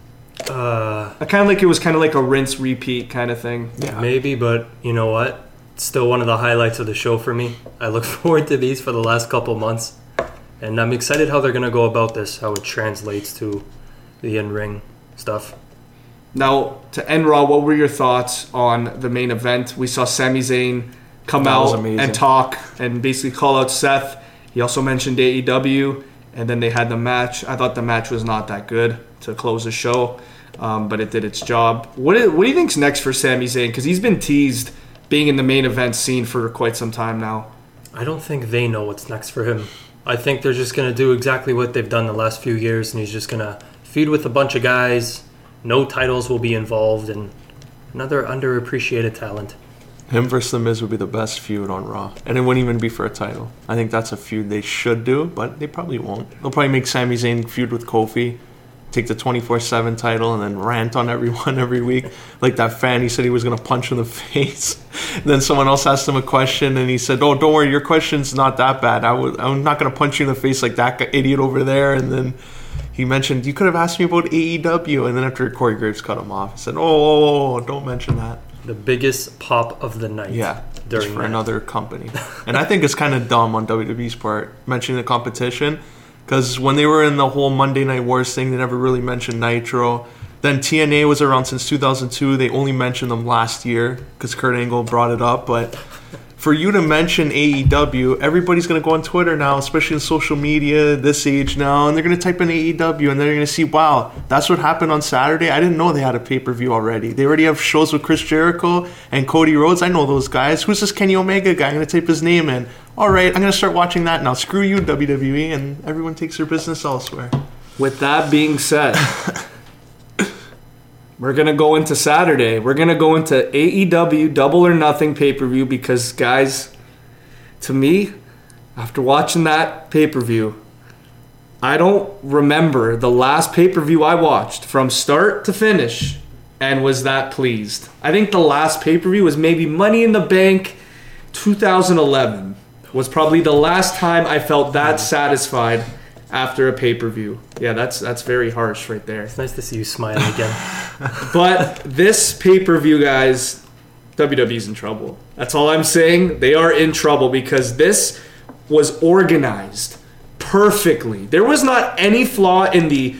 Uh, I kind of like it was kind of like a rinse repeat kind of thing. Yeah, maybe, but you know what? It's still one of the highlights of the show for me. I look forward to these for the last couple months, and I'm excited how they're gonna go about this, how it translates to the in-ring stuff. Now to end Raw, what were your thoughts on the main event? We saw Sami Zayn come That out amazing. and talk and basically call out Seth. He also mentioned AEW, and then they had the match. I thought the match was not that good to close the show, um, but it did its job. What do, what do you think's next for Sami Zayn? Because he's been teased being in the main event scene for quite some time now. I don't think they know what's next for him. I think they're just gonna do exactly what they've done the last few years, and he's just gonna feud with a bunch of guys. No titles will be involved, and another underappreciated talent. him versus the Miz would be the best feud on Raw, and it wouldn't even be for a title. I think that's a feud they should do, but they probably won't. They'll probably make Sami Zayn feud with Kofi, take the twenty four seven title, and then rant on everyone every week. Like that fan, he said he was gonna punch in the face. then someone else asked him a question, and he said, "Oh, don't worry, your question's not that bad. I was, I'm not gonna punch you in the face like that idiot over there." And then. He mentioned you could have asked me about AEW, and then after Corey Graves cut him off, he said, "Oh, oh, oh, don't mention that." The biggest pop of the night. Yeah, during for that. another company. and I think it's kind of dumb on WWE's part mentioning the competition because when they were in the whole Monday Night Wars thing, they never really mentioned Nitro. Then TNA was around since 2002. They only mentioned them last year because Kurt Angle brought it up. But for you to mention AEW, everybody's going to go on Twitter now, especially in social media this age now, and they're going to type in AEW and they're going to see, wow, that's what happened on Saturday. I didn't know they had a pay per view already. They already have shows with Chris Jericho and Cody Rhodes. I know those guys. Who's this Kenny Omega guy? I'm going to type his name in. All right, I'm going to start watching that now. Screw you, WWE, and everyone takes their business elsewhere. With that being said, we're gonna go into Saturday. We're gonna go into AEW Double or Nothing pay per view because, guys, to me, after watching that pay per view, I don't remember the last pay per view I watched from start to finish and was that pleased. I think the last pay per view was maybe Money in the Bank 2011 was probably the last time I felt that satisfied after a pay per view. Yeah, that's that's very harsh right there. It's nice to see you smile again. But this pay per view, guys, WWE's in trouble. That's all I'm saying. They are in trouble because this was organized perfectly. There was not any flaw in the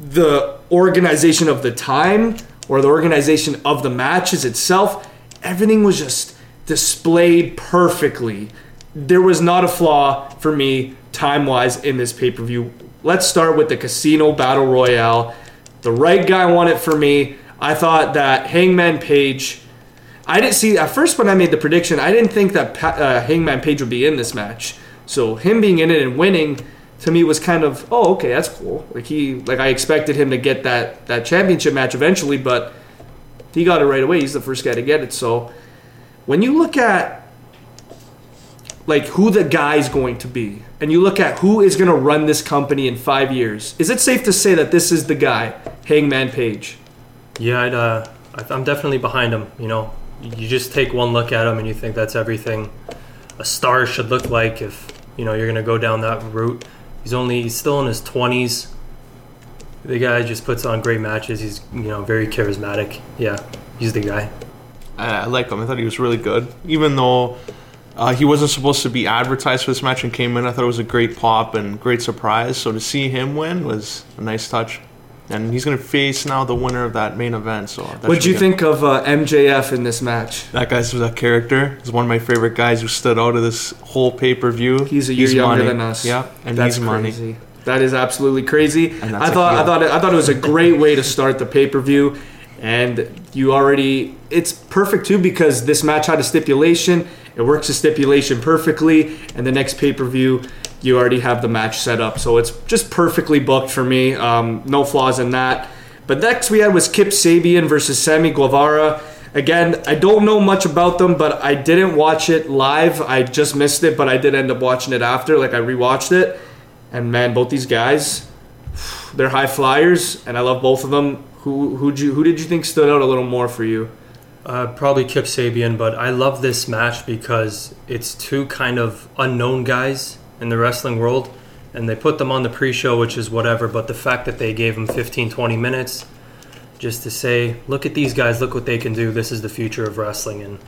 the organization of the time or the organization of the matches itself. Everything was just displayed perfectly. There was not a flaw for me time wise in this pay per view. Let's start with the Casino Battle Royale. The right guy won it for me. I thought that Hangman Page. I didn't see at first when I made the prediction. I didn't think that uh, Hangman Page would be in this match. So him being in it and winning to me was kind of oh okay that's cool. Like he like I expected him to get that that championship match eventually, but he got it right away. He's the first guy to get it. So when you look at like who the guy's going to be, and you look at who is going to run this company in five years, is it safe to say that this is the guy, Hangman Page? Yeah, I'd, uh, I- I'm definitely behind him. You know, you just take one look at him and you think that's everything a star should look like if you know you're gonna go down that route. He's only he's still in his 20s. The guy just puts on great matches. He's you know very charismatic. Yeah, he's the guy. I, I like him. I thought he was really good, even though uh, he wasn't supposed to be advertised for this match and came in. I thought it was a great pop and great surprise. So to see him win was a nice touch. And he's going to face now the winner of that main event. So What'd you be good. think of uh, MJF in this match? That guy's a character. He's one of my favorite guys who stood out of this whole pay per view. He's a year younger than us. Yeah, and That's he's money. crazy. That is absolutely crazy. I thought I thought it, I thought it was a great way to start the pay per view, and you already it's perfect too because this match had a stipulation. It works the stipulation perfectly, and the next pay per view you already have the match set up, so it's just perfectly booked for me. Um, no flaws in that. But next we had was Kip Sabian versus Sammy Guevara. Again, I don't know much about them, but I didn't watch it live. I just missed it, but I did end up watching it after. Like I rewatched it, and man, both these guys, they're high flyers, and I love both of them. Who who you who did you think stood out a little more for you? Uh, probably Kip Sabian, but I love this match because it's two kind of unknown guys in the wrestling world, and they put them on the pre-show, which is whatever. But the fact that they gave them 15, 20 minutes just to say, look at these guys, look what they can do. This is the future of wrestling, and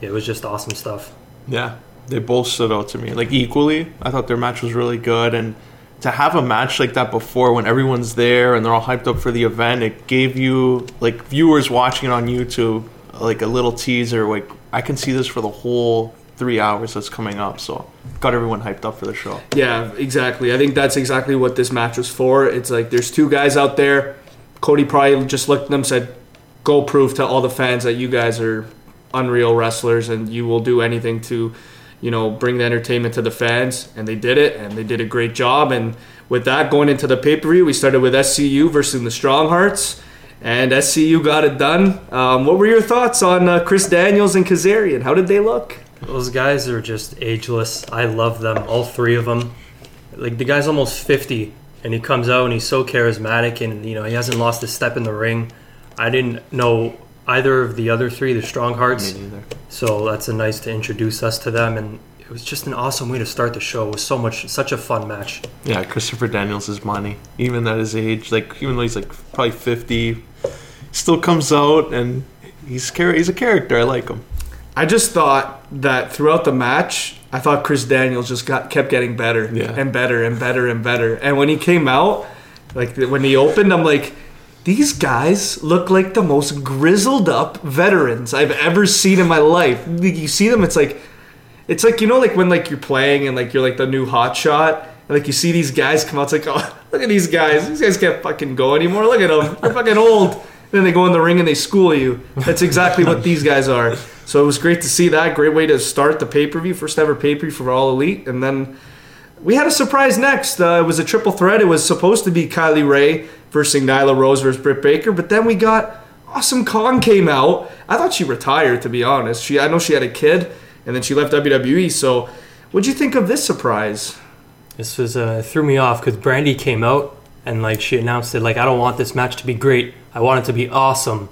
it was just awesome stuff. Yeah, they both stood out to me like equally. I thought their match was really good, and to have a match like that before, when everyone's there and they're all hyped up for the event, it gave you like viewers watching it on YouTube like a little teaser. Like I can see this for the whole three hours that's coming up. So got everyone hyped up for the show. Yeah, exactly. I think that's exactly what this match was for. It's like there's two guys out there. Cody probably just looked at them, said, "Go prove to all the fans that you guys are unreal wrestlers, and you will do anything to, you know, bring the entertainment to the fans." And they did it, and they did a great job. And with that, going into the pay per view, we started with SCU versus the Strong Hearts, and SCU got it done. Um, what were your thoughts on uh, Chris Daniels and Kazarian? How did they look? Those guys are just ageless. I love them, all three of them. Like the guy's almost 50 and he comes out and he's so charismatic and you know, he hasn't lost a step in the ring. I didn't know either of the other three, the Strong Hearts. Me neither. So that's a nice to introduce us to them and it was just an awesome way to start the show. It was so much such a fun match. Yeah, Christopher Daniels is money. Even at his age, like even though he's like probably fifty, still comes out and he's char- he's a character. I like him. I just thought that throughout the match, I thought Chris Daniels just got kept getting better Yeah. and better and better and better. And when he came out, like when he opened, I'm like, these guys look like the most grizzled up veterans I've ever seen in my life. You see them, it's like, it's like you know, like when like you're playing and like you're like the new hot shot. And like you see these guys come out, it's like, oh, look at these guys. These guys can't fucking go anymore. Look at them. They're fucking old. Then they go in the ring and they school you. That's exactly what these guys are. So it was great to see that. Great way to start the pay per view, first ever pay per view for All Elite. And then we had a surprise next. Uh, it was a triple threat. It was supposed to be Kylie Rae versus Nyla Rose versus Britt Baker, but then we got Awesome Kong came out. I thought she retired, to be honest. She, I know she had a kid, and then she left WWE. So, what'd you think of this surprise? This was uh, threw me off because Brandi came out and like she announced it like I don't want this match to be great. I want it to be awesome.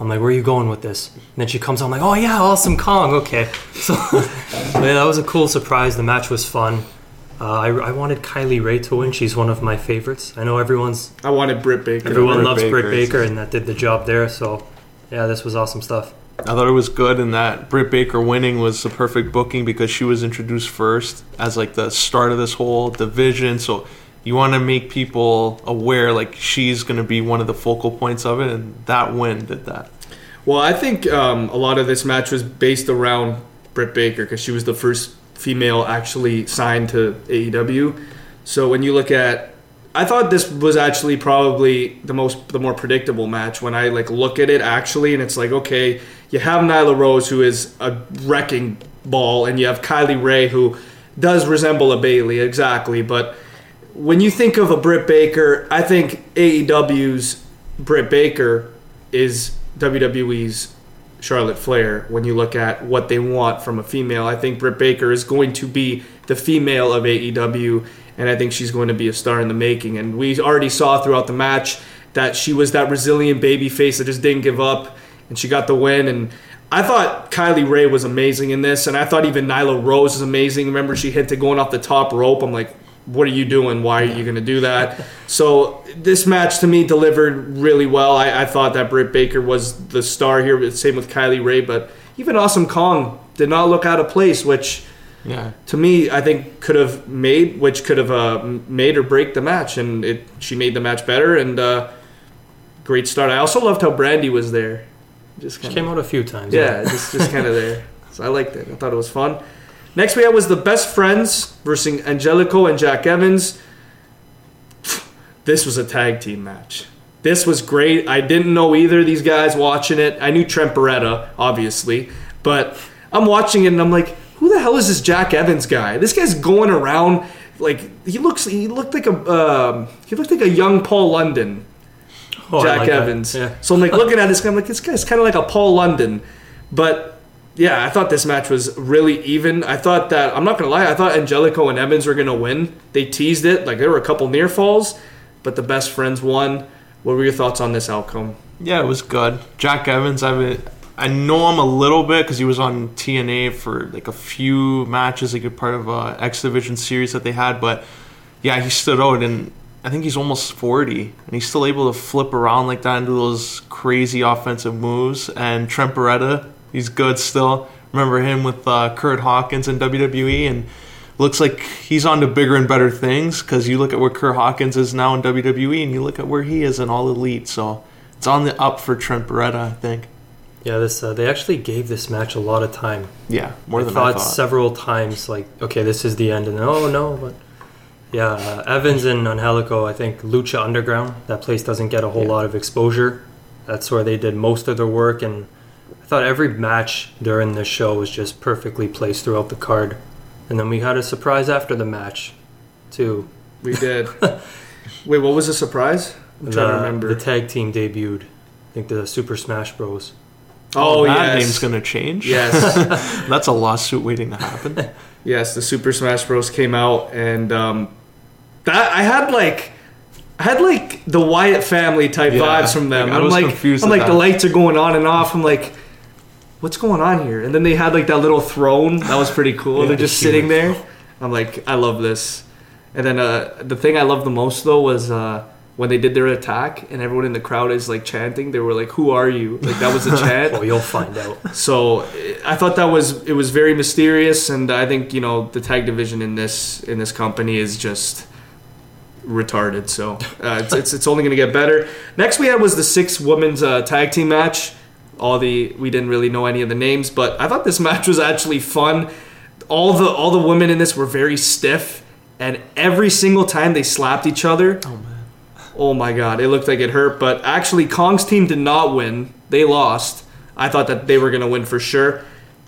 I'm like, where are you going with this? And then she comes out, I'm like, oh yeah, awesome Kong. Okay, so yeah, that was a cool surprise. The match was fun. Uh, I, I wanted Kylie Rae to win. She's one of my favorites. I know everyone's I wanted Britt Baker. everyone Britt loves Britt Baker is- Baker, and that did the job there. So yeah, this was awesome stuff. I thought it was good, and that Britt Baker winning was the perfect booking because she was introduced first as like the start of this whole division. So you want to make people aware, like she's going to be one of the focal points of it, and that win did that. Well, I think um, a lot of this match was based around Britt Baker because she was the first female actually signed to AEW. So when you look at, I thought this was actually probably the most, the more predictable match when I like look at it actually, and it's like okay, you have Nyla Rose who is a wrecking ball, and you have Kylie Rae who does resemble a Bayley exactly, but when you think of a Britt Baker, I think AEW's Britt Baker is WWE's Charlotte Flair when you look at what they want from a female. I think Britt Baker is going to be the female of AEW, and I think she's going to be a star in the making. And we already saw throughout the match that she was that resilient baby face that just didn't give up, and she got the win. And I thought Kylie Rae was amazing in this, and I thought even Nyla Rose was amazing. Remember, she hit to going off the top rope. I'm like, what are you doing? Why are you going to do that? So this match to me delivered really well. I, I thought that Britt Baker was the star here. Same with Kylie Rae, but even Awesome Kong did not look out of place, which Yeah. to me I think could have made, which could have uh, made or break the match, and it she made the match better and uh, great start. I also loved how Brandi was there. Just She came out a few times. yeah, just just kind of there. So I liked it. I thought it was fun. Next we had was the best friends versus Angelico and Jack Evans. This was a tag team match. This was great. I didn't know either of these guys watching it. I knew Trent Beretta, obviously, but I'm watching it and I'm like, who the hell is this Jack Evans guy? This guy's going around like he looks. He looked like a um, he looked like a young Paul London. Oh, Jack like. Evans. Yeah. So I'm like looking at this guy, I'm like, this guy's kind of like a Paul London. But yeah, I thought this match was really even. I thought that, I'm not to lie, I thought Angelico and Evans were to win. They teased it. Like there were a couple near falls, but the best friends won. What were your thoughts on this outcome? Yeah, it was good. Jack Evans, I I know him a little bit because he was on TNA for like a few matches, like a part of a X Division series that they had. But yeah, he stood out, and I think he's almost forty, and he's still able to flip around like that and do those crazy offensive moves. And Trent Beretta, he's good still. Remember him with uh, Kurt Hawkins in WWE, and looks like he's on to bigger and better things because you look at where Kurt Hawkins is now in WWE, and you look at where he is in All Elite. So it's on the up for Trent Beretta, I think. Yeah, this uh, they actually gave this match a lot of time. Yeah, more I than thought, I thought. several times, like, okay, this is the end, and then, oh no, but yeah, uh, Evans and Angelico, I think Lucha Underground, that place doesn't get a whole Yeah. lot of exposure. That's where they did most of their work, and I thought every match during this show was just perfectly placed throughout the card. And then we had a surprise after the match, too. We did. Wait, what was the surprise? I'm the, trying to remember. the tag team debuted. I think the Super Smash Bros. oh, that yes. name's gonna change. Yes. that's a lawsuit waiting to happen. Yes, the Super Smash Bros. came out, and um, that I had like, I had like the Wyatt family type Yeah, vibes from them. like, I I'm was like, confused I'm at like the lights are going on and off. I'm like, what's going on here? And then they had like that little throne. That was pretty cool. Yeah, They're just sitting there. I'm like, I love this. And then uh, the thing I loved the most though was uh, when they did their attack, and everyone in the crowd is like chanting. They were like, "Who are you?" Like that was a chant. Oh, you'll find out. So I thought that was it was very mysterious, and I think you know the tag division in this in this company is just retarded. So uh, it's, it's it's only going to get better. Next we had was the six women's uh, tag team match. All the we didn't really know any of the names, but I thought this match was actually fun. All the all the women in this were very stiff, and every single time they slapped each other, oh man. Oh my god, it looked like it hurt, but actually Kong's team did not win. They lost. I thought that they were gonna win for sure.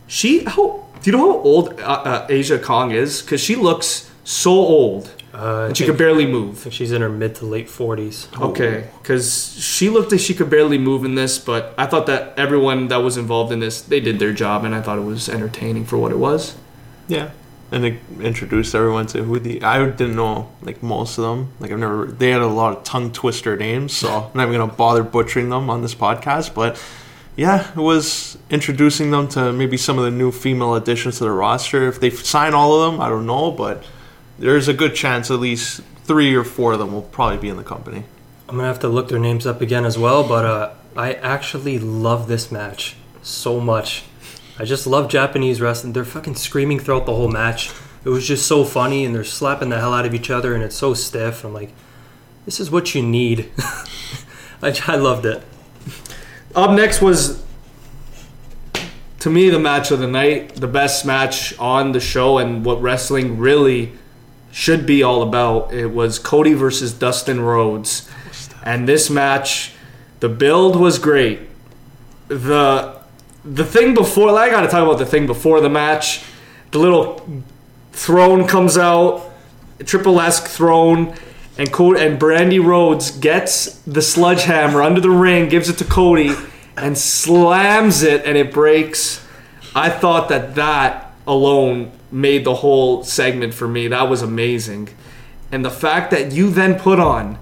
She, how do you know how old uh, uh, Aja Kong is? Because she looks so old Uh, and she could barely move. she's in her mid to late 40s. Okay, because she looked like she could barely move in this, but I thought that everyone that was involved in this, they did their job, and I thought it was entertaining for what it was. Yeah. And they introduced everyone to who the I didn't know like most of them. Like I've never they had a lot of tongue twister names, so I'm not even gonna bother butchering them on this podcast. But yeah, it was introducing them to maybe some of the new female additions to the roster. If they sign all of them, I don't know, but there's a good chance at least three or four of them will probably be in the company. I'm gonna have to look their names up again as well, but uh, I actually love this match so much. I just love Japanese wrestling. They're fucking screaming throughout the whole match. It was just so funny, and they're slapping the hell out of each other, and it's so stiff. I'm like, this is what you need. I, I loved it. Up next was, to me, the match of the night, the best match on the show, and what wrestling really should be all about. It was Cody versus Dustin Rhodes, and this match, the build was great. the The thing before, I got to talk about the thing before the match. The little throne comes out, triple esque throne, and Cody and Brandi Rhodes gets the sledgehammer under the ring, gives it to Cody, and slams it and it breaks. I thought that that alone made the whole segment for me. That was amazing. And the fact that you then put on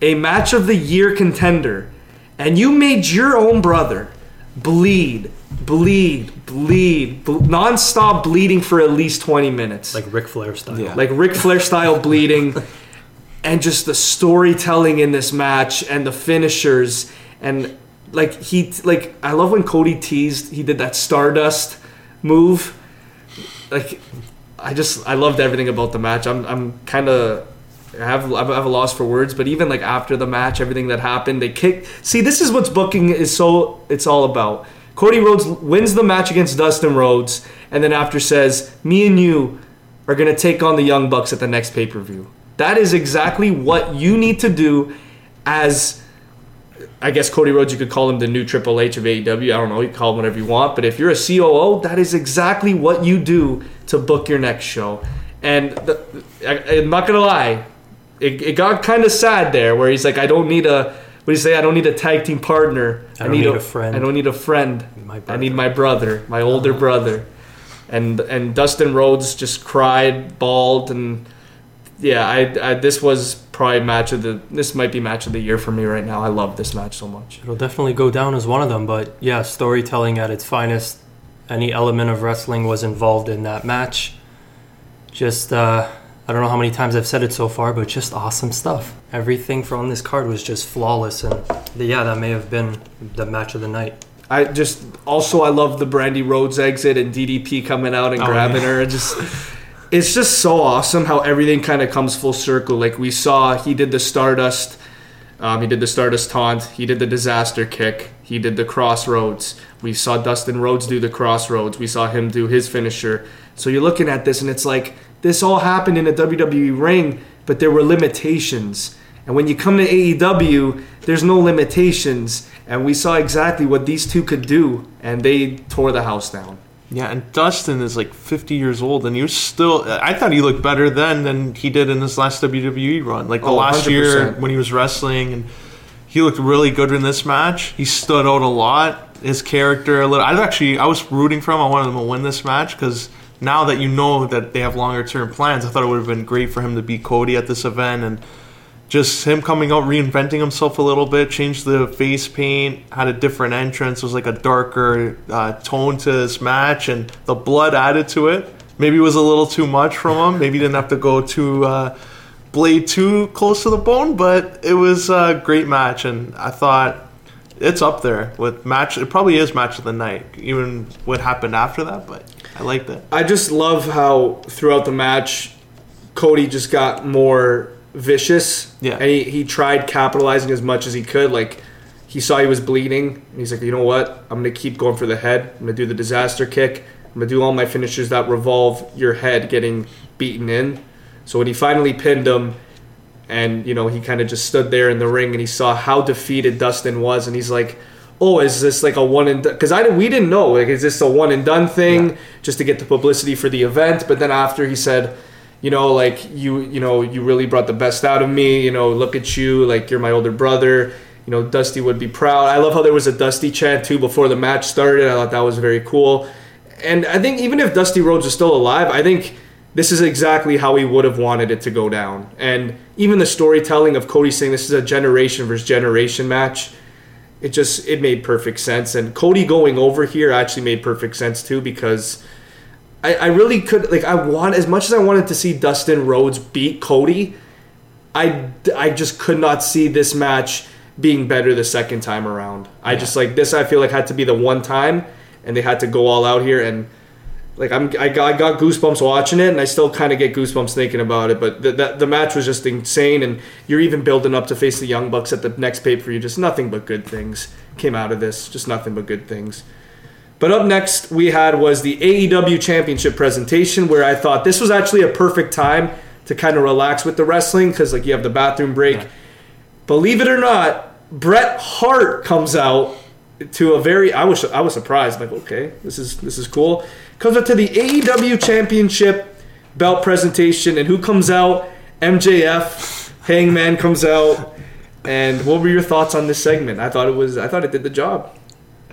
a match of the year contender and you made your own brother bleed, bleed, bleed, ble- non-stop bleeding for at least 20 minutes Like Ric Flair style. Yeah. like Ric Flair style bleeding, and just the storytelling in this match and the finishers and like he like I love when Cody teased he did that Stardust move, like I just I loved everything about the match. I'm I'm kind of. I have, I have a loss for words, but even like after the match, everything that happened, they kicked. See, this is what's booking is so it's all about. Cody Rhodes wins the match against Dustin Rhodes, and then after says, "Me and you are to take on the Young Bucks at the next pay per view. That is exactly what you need to do as, I guess, Cody Rhodes, you could call him the new Triple H of AEW. I don't know, you call him whatever you want. But if you're a COO, that is exactly what you do to book your next show. And the, I, I'm not going to lie, it, it got kind of sad there where he's like, I don't need a. What do you say? I don't need a tag team partner. I don't need a friend. I don't need a friend. I need my brother, my older uh-huh. brother, and and Dustin Rhodes just cried, bawled, and yeah, I, I this was probably match of the this might be match of the year for me right now. I love this match so much. It'll definitely go down as one of them, but yeah, storytelling at its finest. Any element of wrestling was involved in that match. Just, uh, I don't know how many times I've said it so far, but just awesome stuff. Everything from this card was just flawless, and yeah, that may have been the match of the night. I just also I love the Brandi Rhodes exit and DDP coming out and Oh, grabbing yeah. her. Just it's just so awesome how everything kind of comes full circle. Like we saw, he did the Stardust, um, he did the Stardust taunt, he did the disaster kick, he did the Cross Rhodes. We saw Dustin Rhodes do the Cross Rhodes. We saw him do his finisher. So you're looking at this and it's like this all happened in a WWE ring, but there were limitations. And when you come to AEW, there's no limitations. And we saw exactly what these two could do, and they tore the house down. Yeah, and Dustin is like 50 years old, and he was still. I thought he looked better then than he did in his last WWE run. Like the Oh, last year 100%. when he was wrestling, and he looked really good in this match. He stood out a lot. His character, a little. I actually, I was rooting for him. I wanted him to win this match because now that you know that they have longer term plans, I thought it would have been great for him to beat Cody at this event and just him coming out reinventing himself a little bit changed the face paint had a different entrance was like a darker uh, tone to his match and the blood added to it. Maybe it was a little too much from him. Maybe he didn't have to go too uh, blade too close to the bone but it was a great match and i thought it's up there with match it probably is match of the night even what happened after that but i liked it. I just love how throughout the match, Cody just got more vicious. Yeah. And he, he tried capitalizing as much as he could. Like, he saw he was bleeding. And he's like, you know what? I'm going to keep going for the head. I'm going to do the disaster kick. I'm going to do all my finishers that revolve your head getting beaten in. So when he finally pinned him, and you know he kind of just stood there in the ring and he saw how defeated Dustin was and he's like oh is this like a one and because I we didn't know like is this a one and done thing just to get the publicity for the event but then after he said you know like you you know you really brought the best out of me you know look at you like you're my older brother you know Dusty would be proud I love how there was a Dusty chant too before the match started I thought that was very cool and I think even if Dusty Rhodes is still alive I think this is exactly how he would have wanted it to go down. And even the storytelling of Cody saying this is a generation versus generation match, it just it made perfect sense. And Cody going over here actually made perfect sense too because I, I really could like I want as much as I wanted to see Dustin Rhodes beat Cody, I I just could not see this match being better the second time around. I just like this I feel like had to be the one time and they had to go all out here and like I'm, I got, I got goosebumps watching it, and I still kind of get goosebumps thinking about it. But the, the, the match was just insane, and you're even building up to face the Young Bucks at the next pay per view. Just nothing but good things came out of this. Just nothing but good things. But up next we had was the AEW Championship presentation, where I thought this was actually a perfect time to kind of relax with the wrestling because like you have the bathroom break. Believe it or not, Bret Hart comes out to a very I was I was surprised like okay this is this is cool. Comes up to the AEW Championship belt presentation and who comes out? MJF Hangman comes out. And what were your thoughts on this segment? I thought it was I thought it did the job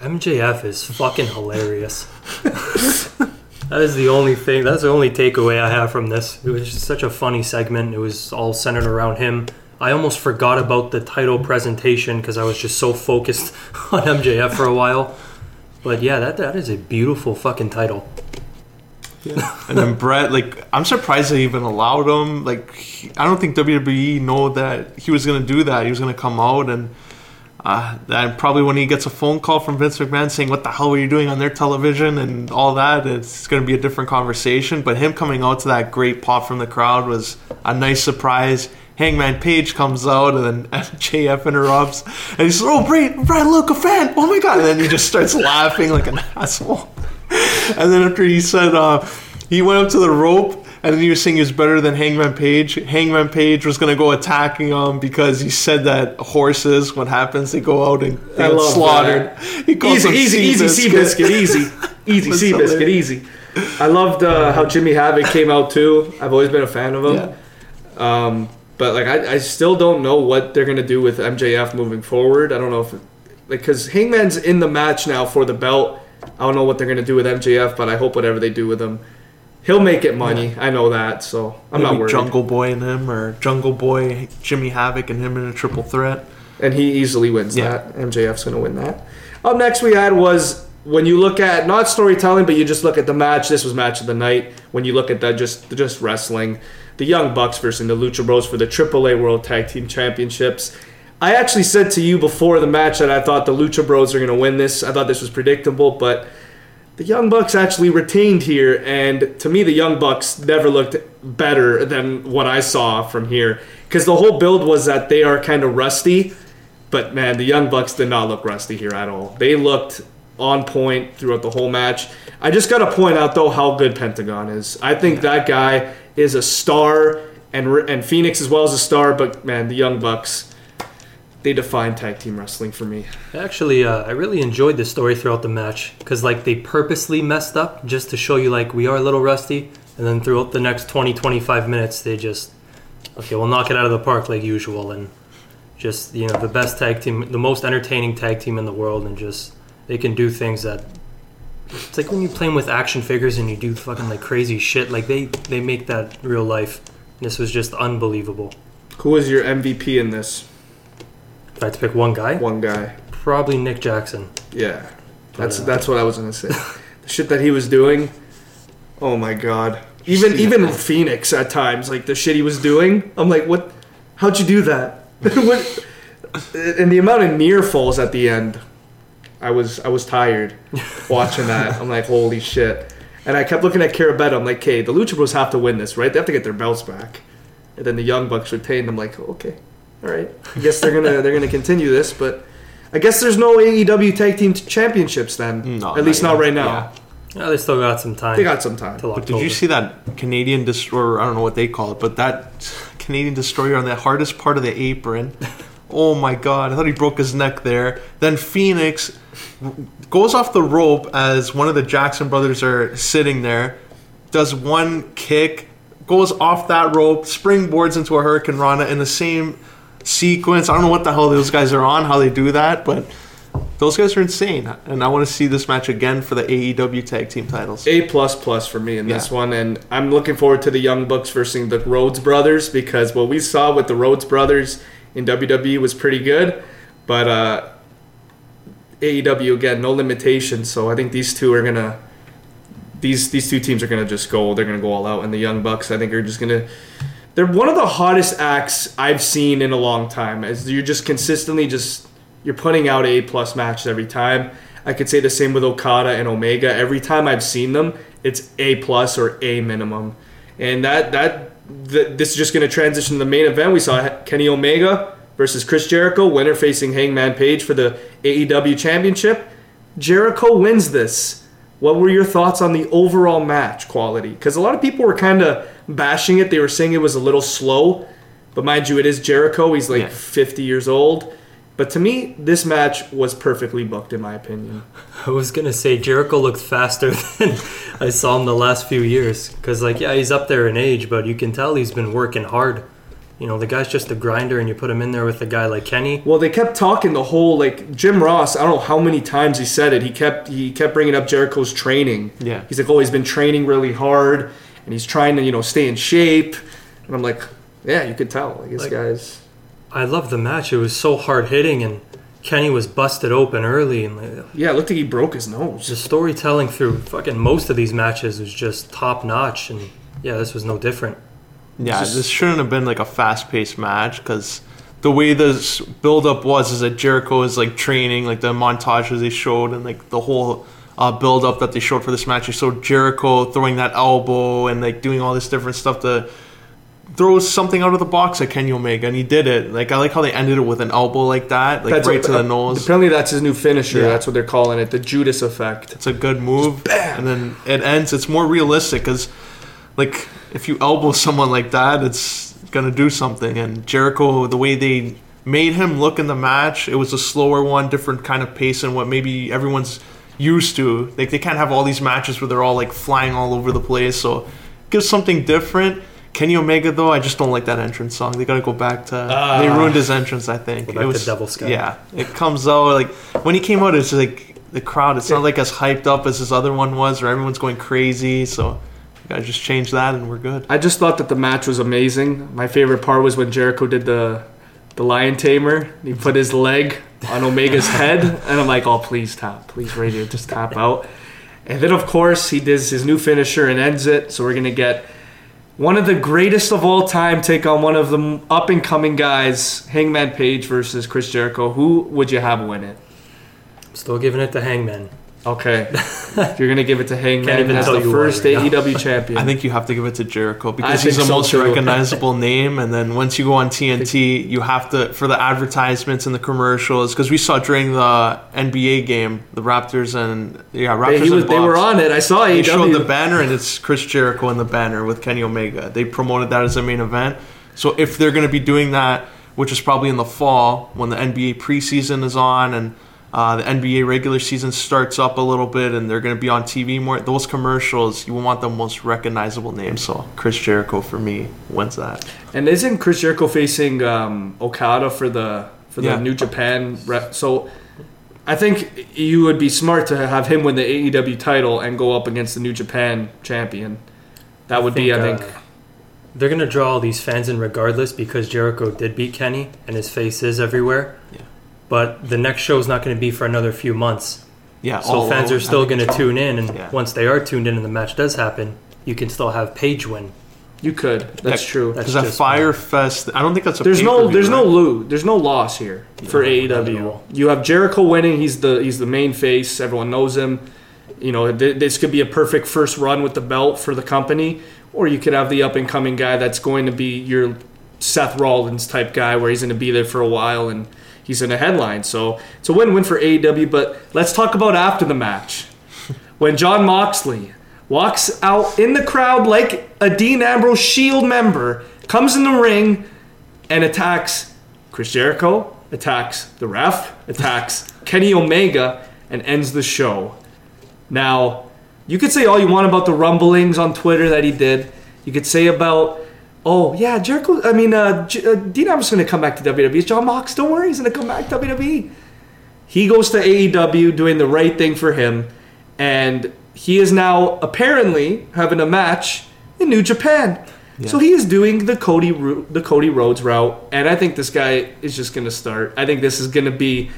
MJF is fucking hilarious. that is the only thing. That's the only takeaway I have from this. It was just such a funny segment. It was all centered around him. I almost forgot about the title presentation because I was just so focused on MJF for a while. But yeah, that that is a beautiful fucking title. And then Bret, like, I'm surprised they even allowed him. Like, he- I don't think WWE know that he was gonna do that. He was gonna come out and. Uh, that probably when he gets a phone call from Vince McMahon saying what the hell were you doing on their television and all that, it's going to be a different conversation. But him coming out to that great pop from the crowd was a nice surprise. Hangman Page comes out and then JF interrupts and he says, "Oh, Brad, Brad, look, a fan! Oh my god!" And then he just starts laughing like an asshole. And then after he said uh, he went up to the rope and then he was saying he was better than Hangman Page. Hangman Page was gonna go attacking him because he said that horses, what happens, they go out and I get slaughtered. He calls Easy, easy, easy, Seabiscuit. Seabiscuit, easy, easy, Seabiscuit, hilarious. easy. I loved uh, how Jimmy Havoc came out too. I've always been a fan of him. Yeah. Um, but like, I, I still don't know what they're gonna do with MJF moving forward. I don't know if, like, because Hangman's in the match now for the belt. I don't know what they're gonna do with MJF, but I hope whatever they do with him, he'll make it money. I know that, so I'm not worried. Jungle Boy and him, or Jungle Boy, Jimmy Havoc and him in a triple threat. and he easily wins Yeah. that. MJF's going to win that. Up next, we had was when you look at not storytelling, but you just look at the match. This was match of the night. When you look at that, just just wrestling, the Young Bucks versus the Lucha Bros for the AAA World Tag Team Championships. I actually said to you before the match that I thought the Lucha Bros are going to win this. I thought this was predictable, but the Young Bucks actually retained here, and to me, the Young Bucks never looked better than what I saw from here. Because the whole build was that they are kind of rusty, but man, the Young Bucks did not look rusty here at all. They looked on point throughout the whole match. I just got to point out though how good Pentagon is. I think that guy is a star, and and Fenix as well as a star. But man, the Young Bucks, they define tag team wrestling for me. Actually, uh, I really enjoyed the story throughout the match because like they purposely messed up just to show you like we are a little rusty, and then throughout the next 20, 25 minutes they just okay, we'll knock it out of the park like usual, and just you know the best tag team, the most entertaining tag team in the world, and just they can do things that it's like when you're playing with action figures and you do fucking like crazy shit. Like they they make that real life. This was just unbelievable. Who is your MVP in this? I had to pick one guy, One guy. probably Nick Jackson. Yeah, that's Yeah. that's what I was gonna say. the shit that he was doing. Oh my god. Even even Fenix at times, like the shit he was doing. I'm like, what? How'd you do that? what? And the amount of near falls at the end. I was I was tired watching that. I'm like, holy shit. And I kept looking at Carabetta. I'm like, okay, the Lucha Bros have to win this, right? They have to get their belts back. And then the Young Bucks retained. I'm like, okay, all right. I guess they're gonna they're gonna continue this, but I guess there's no AEW Tag Team Championships then. No, at least not not yet. right now. Yeah. Yeah, they still got some time. They got some time. But did you see that Canadian destroyer? I don't know what they call it, but that Canadian destroyer on the hardest part of the apron. Oh my god! I thought he broke his neck there. Then Fenix goes off the rope as one of the Jackson brothers are sitting there, does one kick, goes off that rope, springboards into a hurricanrana in the same sequence. I don't know what the hell those guys are on, how they do that, but those guys are insane. And I want to see this match again for the AEW tag team titles. A plus plus for me in this one, and I'm looking forward to the Young Bucks versus the Rhodes Brothers because what we saw with the Rhodes Brothers in WWE was pretty good, but uh, AEW again no limitations. So I think these two are gonna these these two teams are gonna just go. They're gonna go all out, and the Young Bucks I think are just gonna. They're one of the hottest acts I've seen in a long time. As you're just consistently just you're putting out A plus matches every time. I could say the same with Okada and Omega. Every time I've seen them, it's A plus or A minimum, and that that th- this is just going to transition to the main event. We saw Kenny Omega versus Chris Jericho, winner facing Hangman Page for the AEW Championship. Jericho wins this. What were your thoughts on the overall match quality? Because a lot of people were kind of bashing it. They were saying it was a little slow, but mind you, it is Jericho. He's like Yeah. 50 years old. But to me, this match was perfectly booked, in my opinion. I was gonna say Jericho looked faster than I saw him the last few years. Cause like yeah, he's up there in age, but you can tell he's been working hard. you know, the guy's just a grinder, and you put him in there with a guy like Kenny. Well, they kept talking the whole like Jim Ross. I don't know how many times he said it. He kept he kept bringing up Jericho's training. Yeah. he's like, oh, he's been training really hard, and he's trying to you know stay in shape. And I'm like, yeah, you could tell. Like this Like- guy's. I love the match. It was so hard hitting, and Kenny was busted open early, and like, Yeah, it looked like he broke his nose. the storytelling through fucking most of these matches was just top notch, and yeah, this was no different. Yeah, Just- this shouldn't have been like a fast-paced match because the way this build-up was is that Jericho is like training, like the montages they showed, and like the whole uh, build-up that they showed for this match. They showed Jericho throwing that elbow and like doing all this different stuff to throw something out of the box at Kenny Omega, and he did it. Like I like how they ended it with an elbow like that, like right what- to the nose. Apparently, that's his new finisher. Yeah. That's what they're calling it, the Judas effect. It's a good move, bam! and then it ends. It's more realistic because, like, if you elbow someone like that, it's gonna do something. And Jericho, the way they made him look in the match, it was a slower one, different kind of pace and what maybe everyone's used to. Like, they can't have all these matches where they're all like flying all over the place. So, give something different. Kenny Omega, though, I just don't like that entrance song. They gotta go back to. they Ah. ruined his entrance. I think Go back to Devil's Sky. Yeah, it comes out like when he came out. It's like the crowd. It's not like as hyped up as his other one was, or everyone's going crazy. So you gotta just change that, and we're good. I just thought that the match was amazing. My favorite part was when Jericho did the the lion tamer. He put his leg on Omega's head, and I'm like, oh, please tap, please radio, just tap out. And then of course he does his new finisher and ends it. So we're gonna get one of the greatest of all time take on one of the up and coming guys, Hangman Page versus Chris Jericho. Who would you have win it? Still giving it to Hangman. Okay, you're gonna give it to Hangman as the you why first right now. AEW champion. I think you have to give it to Jericho because I he's think the so, most too. recognizable name. And then once you go on TNT, you have to for the advertisements and the commercials because we saw during the NBA game the Raptors and yeah Raptors They, he was, and they were on it. I saw They showed the banner and it's Chris Jericho in the banner with Kenny Omega. They promoted that as a main event. So if they're going to be doing that, which is probably in the fall when the NBA preseason is on and uh, the NBA regular season starts up a little bit and they're going to be on TV more, those commercials you want the most recognizable name. So Chris Jericho for me wins that. And isn't Chris Jericho facing um, Okada for the for the Yeah. New Japan? Rep? So I think you would be smart to have him win the AEW title and go up against the New Japan champion. That would be, I uh, think. they're gonna draw all these fans in regardless because Jericho did beat Kenny and his face is everywhere. Yeah. But the next show is not going to be for another few months, Yeah, so all fans over. are still going to tune in. And Yeah. once they are tuned in and the match does happen, you can still have Page win. You could. That's Yeah, true. That's Because a just Fyter Fest, I don't think that's a There's no pay-per-view, there's no right? lose. There's no loss here for AEW. You have Jericho winning. He's the he's the main face. Everyone knows him. You know th- this could be a perfect first run with the belt for the company, or you could have the up and coming guy that's going to be your Seth Rollins type guy, where he's going to be there for a while and he's in a headline. So it's a win win for AEW. But let's talk about after the match when Jon Moxley walks out in the crowd like a Dean Ambrose Shield member, comes in the ring and attacks Chris Jericho, attacks the ref, attacks Kenny Omega, and ends the show. Now, you could say all you want about the rumblings on Twitter that he did. You could say about, oh yeah, Jericho. I mean, uh, J- uh, Dean Ambrose going to come back to WWE. It's Jon Mox. Don't worry, he's going to come back to WWE. He goes to AEW, doing the right thing for him, and he is now apparently having a match in New Japan. So he is doing the Cody Ro- the Cody Rhodes route, and I think this guy is just going to start. I think this is going to be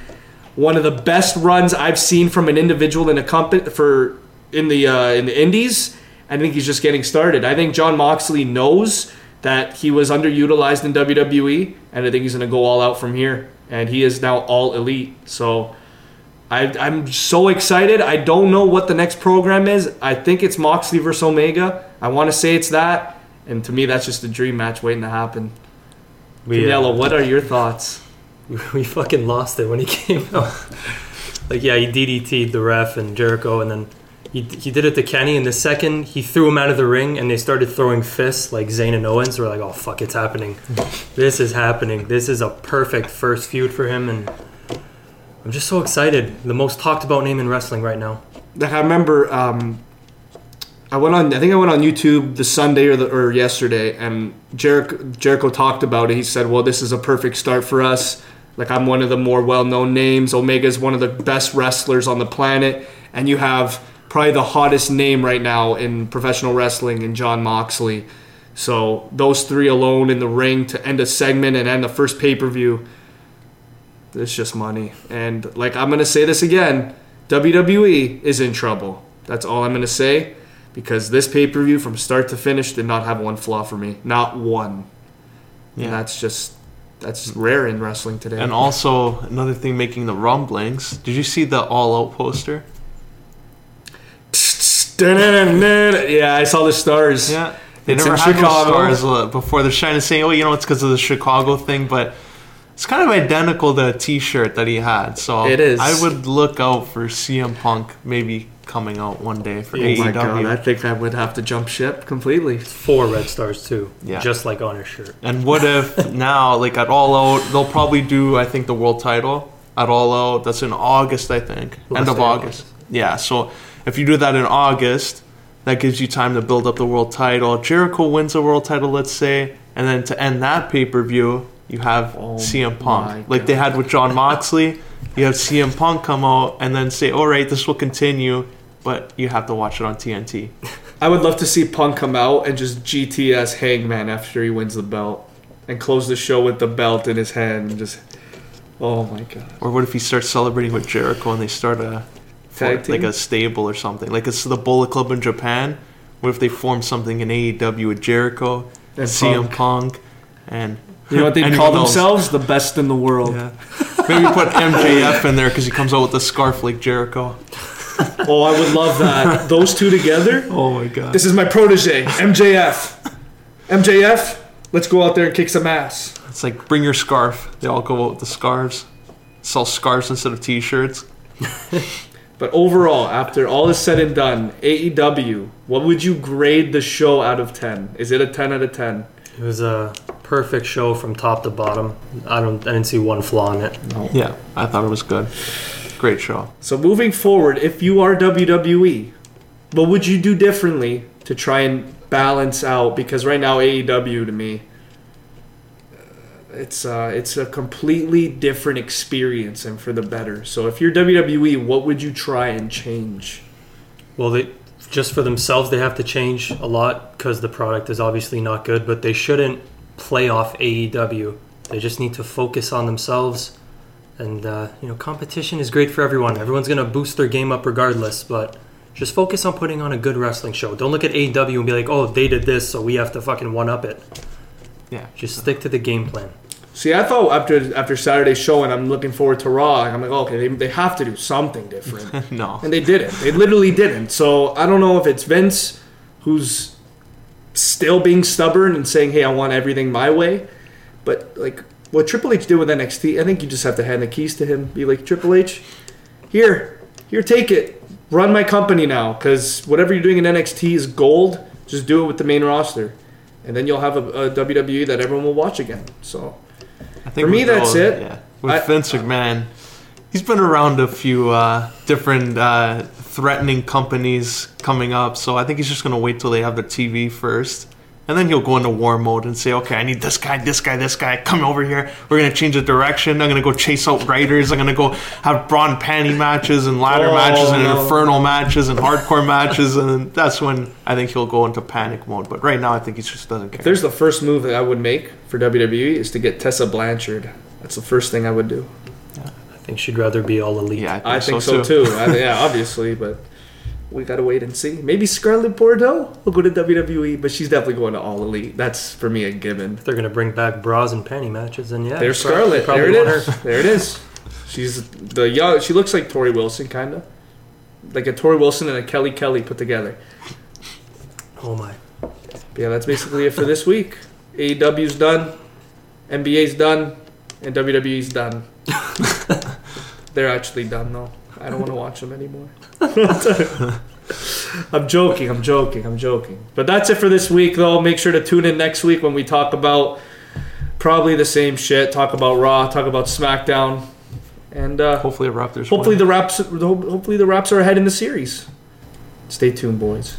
one of the best runs I've seen from an individual in a company for in the uh, in the Indies. I think he's just getting started. I think Jon Moxley knows that he was underutilized in WWE, and I think he's going to go all out from here. And he is now all elite. So I, I'm so excited. I don't know what the next program is. I think it's Moxley versus Omega. I want to say it's that, and to me, that's just a dream match waiting to happen. We, uh, what are your thoughts? we fucking lost it when he came out. like, yeah, he DDT'd the ref and Jericho, and then he, he did it to Kenny. And the second he threw him out of the ring and they started throwing fists like Zayn and Owens, we're like, oh, fuck, it's happening. this is happening. This is a perfect first feud for him. And I'm just so excited. The most talked about name in wrestling right now. Like I remember, um, I went on. I think I went on YouTube the Sunday or the or yesterday, and Jericho, Jericho talked about it. He said, "Well, this is a perfect start for us. Like I'm one of the more well-known names. Omega is one of the best wrestlers on the planet, and you have probably the hottest name right now in professional wrestling in Jon Moxley. So those three alone in the ring to end a segment and end the first pay-per-view." It's just money. And like I'm gonna say this again, WWE is in trouble. That's all I'm gonna say. Because this pay per view from start to finish did not have one flaw for me. Not one. Yeah. And that's just that's rare in wrestling today. And also another thing making the rumblings. Did you see the All Out poster? Yeah, I saw the stars. Yeah. They It's never in had Chicago. those stars uh, before. They're trying to say, oh, you know, it's because of the Chicago thing, but it's kind of identical to a T-shirt that he had. So It is. I would look out for CM Punk maybe coming out one day for Oh AEW. my god, I think I would have to jump ship completely. Four red stars too. Yeah. Just like on his shirt. And what if now, like at All Out, they'll probably do, I think, the world title at All Out. That's in August, I think, Last end of day of August. Yeah. So if you do that in August, that gives you time to build up the world title. Jericho wins the world title, let's say, and then to end that pay per view, you have Oh CM Punk, like they had with Jon Moxley. You have CM Punk come out and then say, "All right, this will continue." But you have to watch it on TNT. I would love to see Punk come out and just GTS Hangman after he wins the belt and close the show with the belt in his hand and just oh my god. Or what if he starts celebrating with Jericho and they start a Tag like team? a stable or something? Like it's the Bullet Club in Japan. What if they form something in AEW with Jericho, And CM Punk. Punk, and You know what they anyone call else? themselves? The best in the world. Yeah. Maybe put MJF in there because he comes out with a scarf like Jericho. Oh, I would love that. Those two together. Oh my god! This is my protege, MJF. MJF, let's go out there and kick some ass. It's like bring your scarf. They all go out with the scarves. Sell scarves instead of T-shirts. But overall, after all is said and done, AEW, what would you grade the show out of 10? Is it a 10 out of 10? It was a perfect show from top to bottom. I don't I didn't see one flaw in it. Yeah, I thought it was good. Great show. So moving forward, if you are WWE, what would you do differently to try and balance out? Because right now AEW to me, it's uh, it's a completely different experience and for the better. So if you're WWE, what would you try and change? Well, they just for themselves they have to change a lot because the product is obviously not good. But they shouldn't play off AEW. They just need to focus on themselves. And uh, you know, competition is great for everyone. Everyone's gonna boost their game up regardless. But just focus on putting on a good wrestling show. Don't look at AEW and be like, "Oh, they did this, so we have to fucking one up it." Yeah. Just stick to the game plan. See, I thought after after Saturday's show, and I'm looking forward to Raw. I'm like, okay, they, they have to do something different. no. And they didn't. They literally didn't. So I don't know if it's Vince who's still being stubborn and saying, "Hey, I want everything my way," but like what Triple H did with NXT, I think you just have to hand the keys to him. Be like, Triple H, here, here, take it. Run my company now, because whatever you're doing in NXT is gold. Just do it with the main roster, and then you'll have a, a WWE that everyone will watch again. So I think For me, that's it. Yeah. With I- Vince McMahon, he's been around a few uh, different uh, threatening companies coming up, so I think he's just going to wait till they have the TV first. And then he'll go into war mode and say, okay, I need this guy, this guy, this guy. Come over here. We're going to change the direction. I'm going to go chase out writers. I'm going to go have brawn panty matches and ladder Oh, matches and no. infernal matches and hardcore matches. And that's when I think he'll go into panic mode. But right now, I think he just doesn't care. if there's the first move that I would make for WWE is to get Tessa Blanchard. That's the first thing I would do. I think she'd rather be all elite. yeah, I think so, too. I, yeah, obviously, but we gotta wait and see. Maybe Scarlett Bordeaux will go to WWE, but she's definitely going to All Elite. That's for me a given. If they're gonna bring back bras and panty matches, then yeah. There's Scarlett. There it is. her. There it is. She's the young. She looks like Torrie Wilson, kind of like a Torrie Wilson and a Kelly Kelly put together. Oh my. But yeah, that's basically it for this week. AEW's done, NBA's done, and WWE's done. They're actually done though. I don't want to watch them anymore. I'm joking. I'm joking. I'm joking. But that's it for this week, though. Make sure to tune in next week when we talk about probably the same shit. Talk about Raw. Talk about SmackDown, and uh, Hopefully, Raptors. hopefully win. the Raps. Hopefully the Raps are ahead in the series. Stay tuned, boys.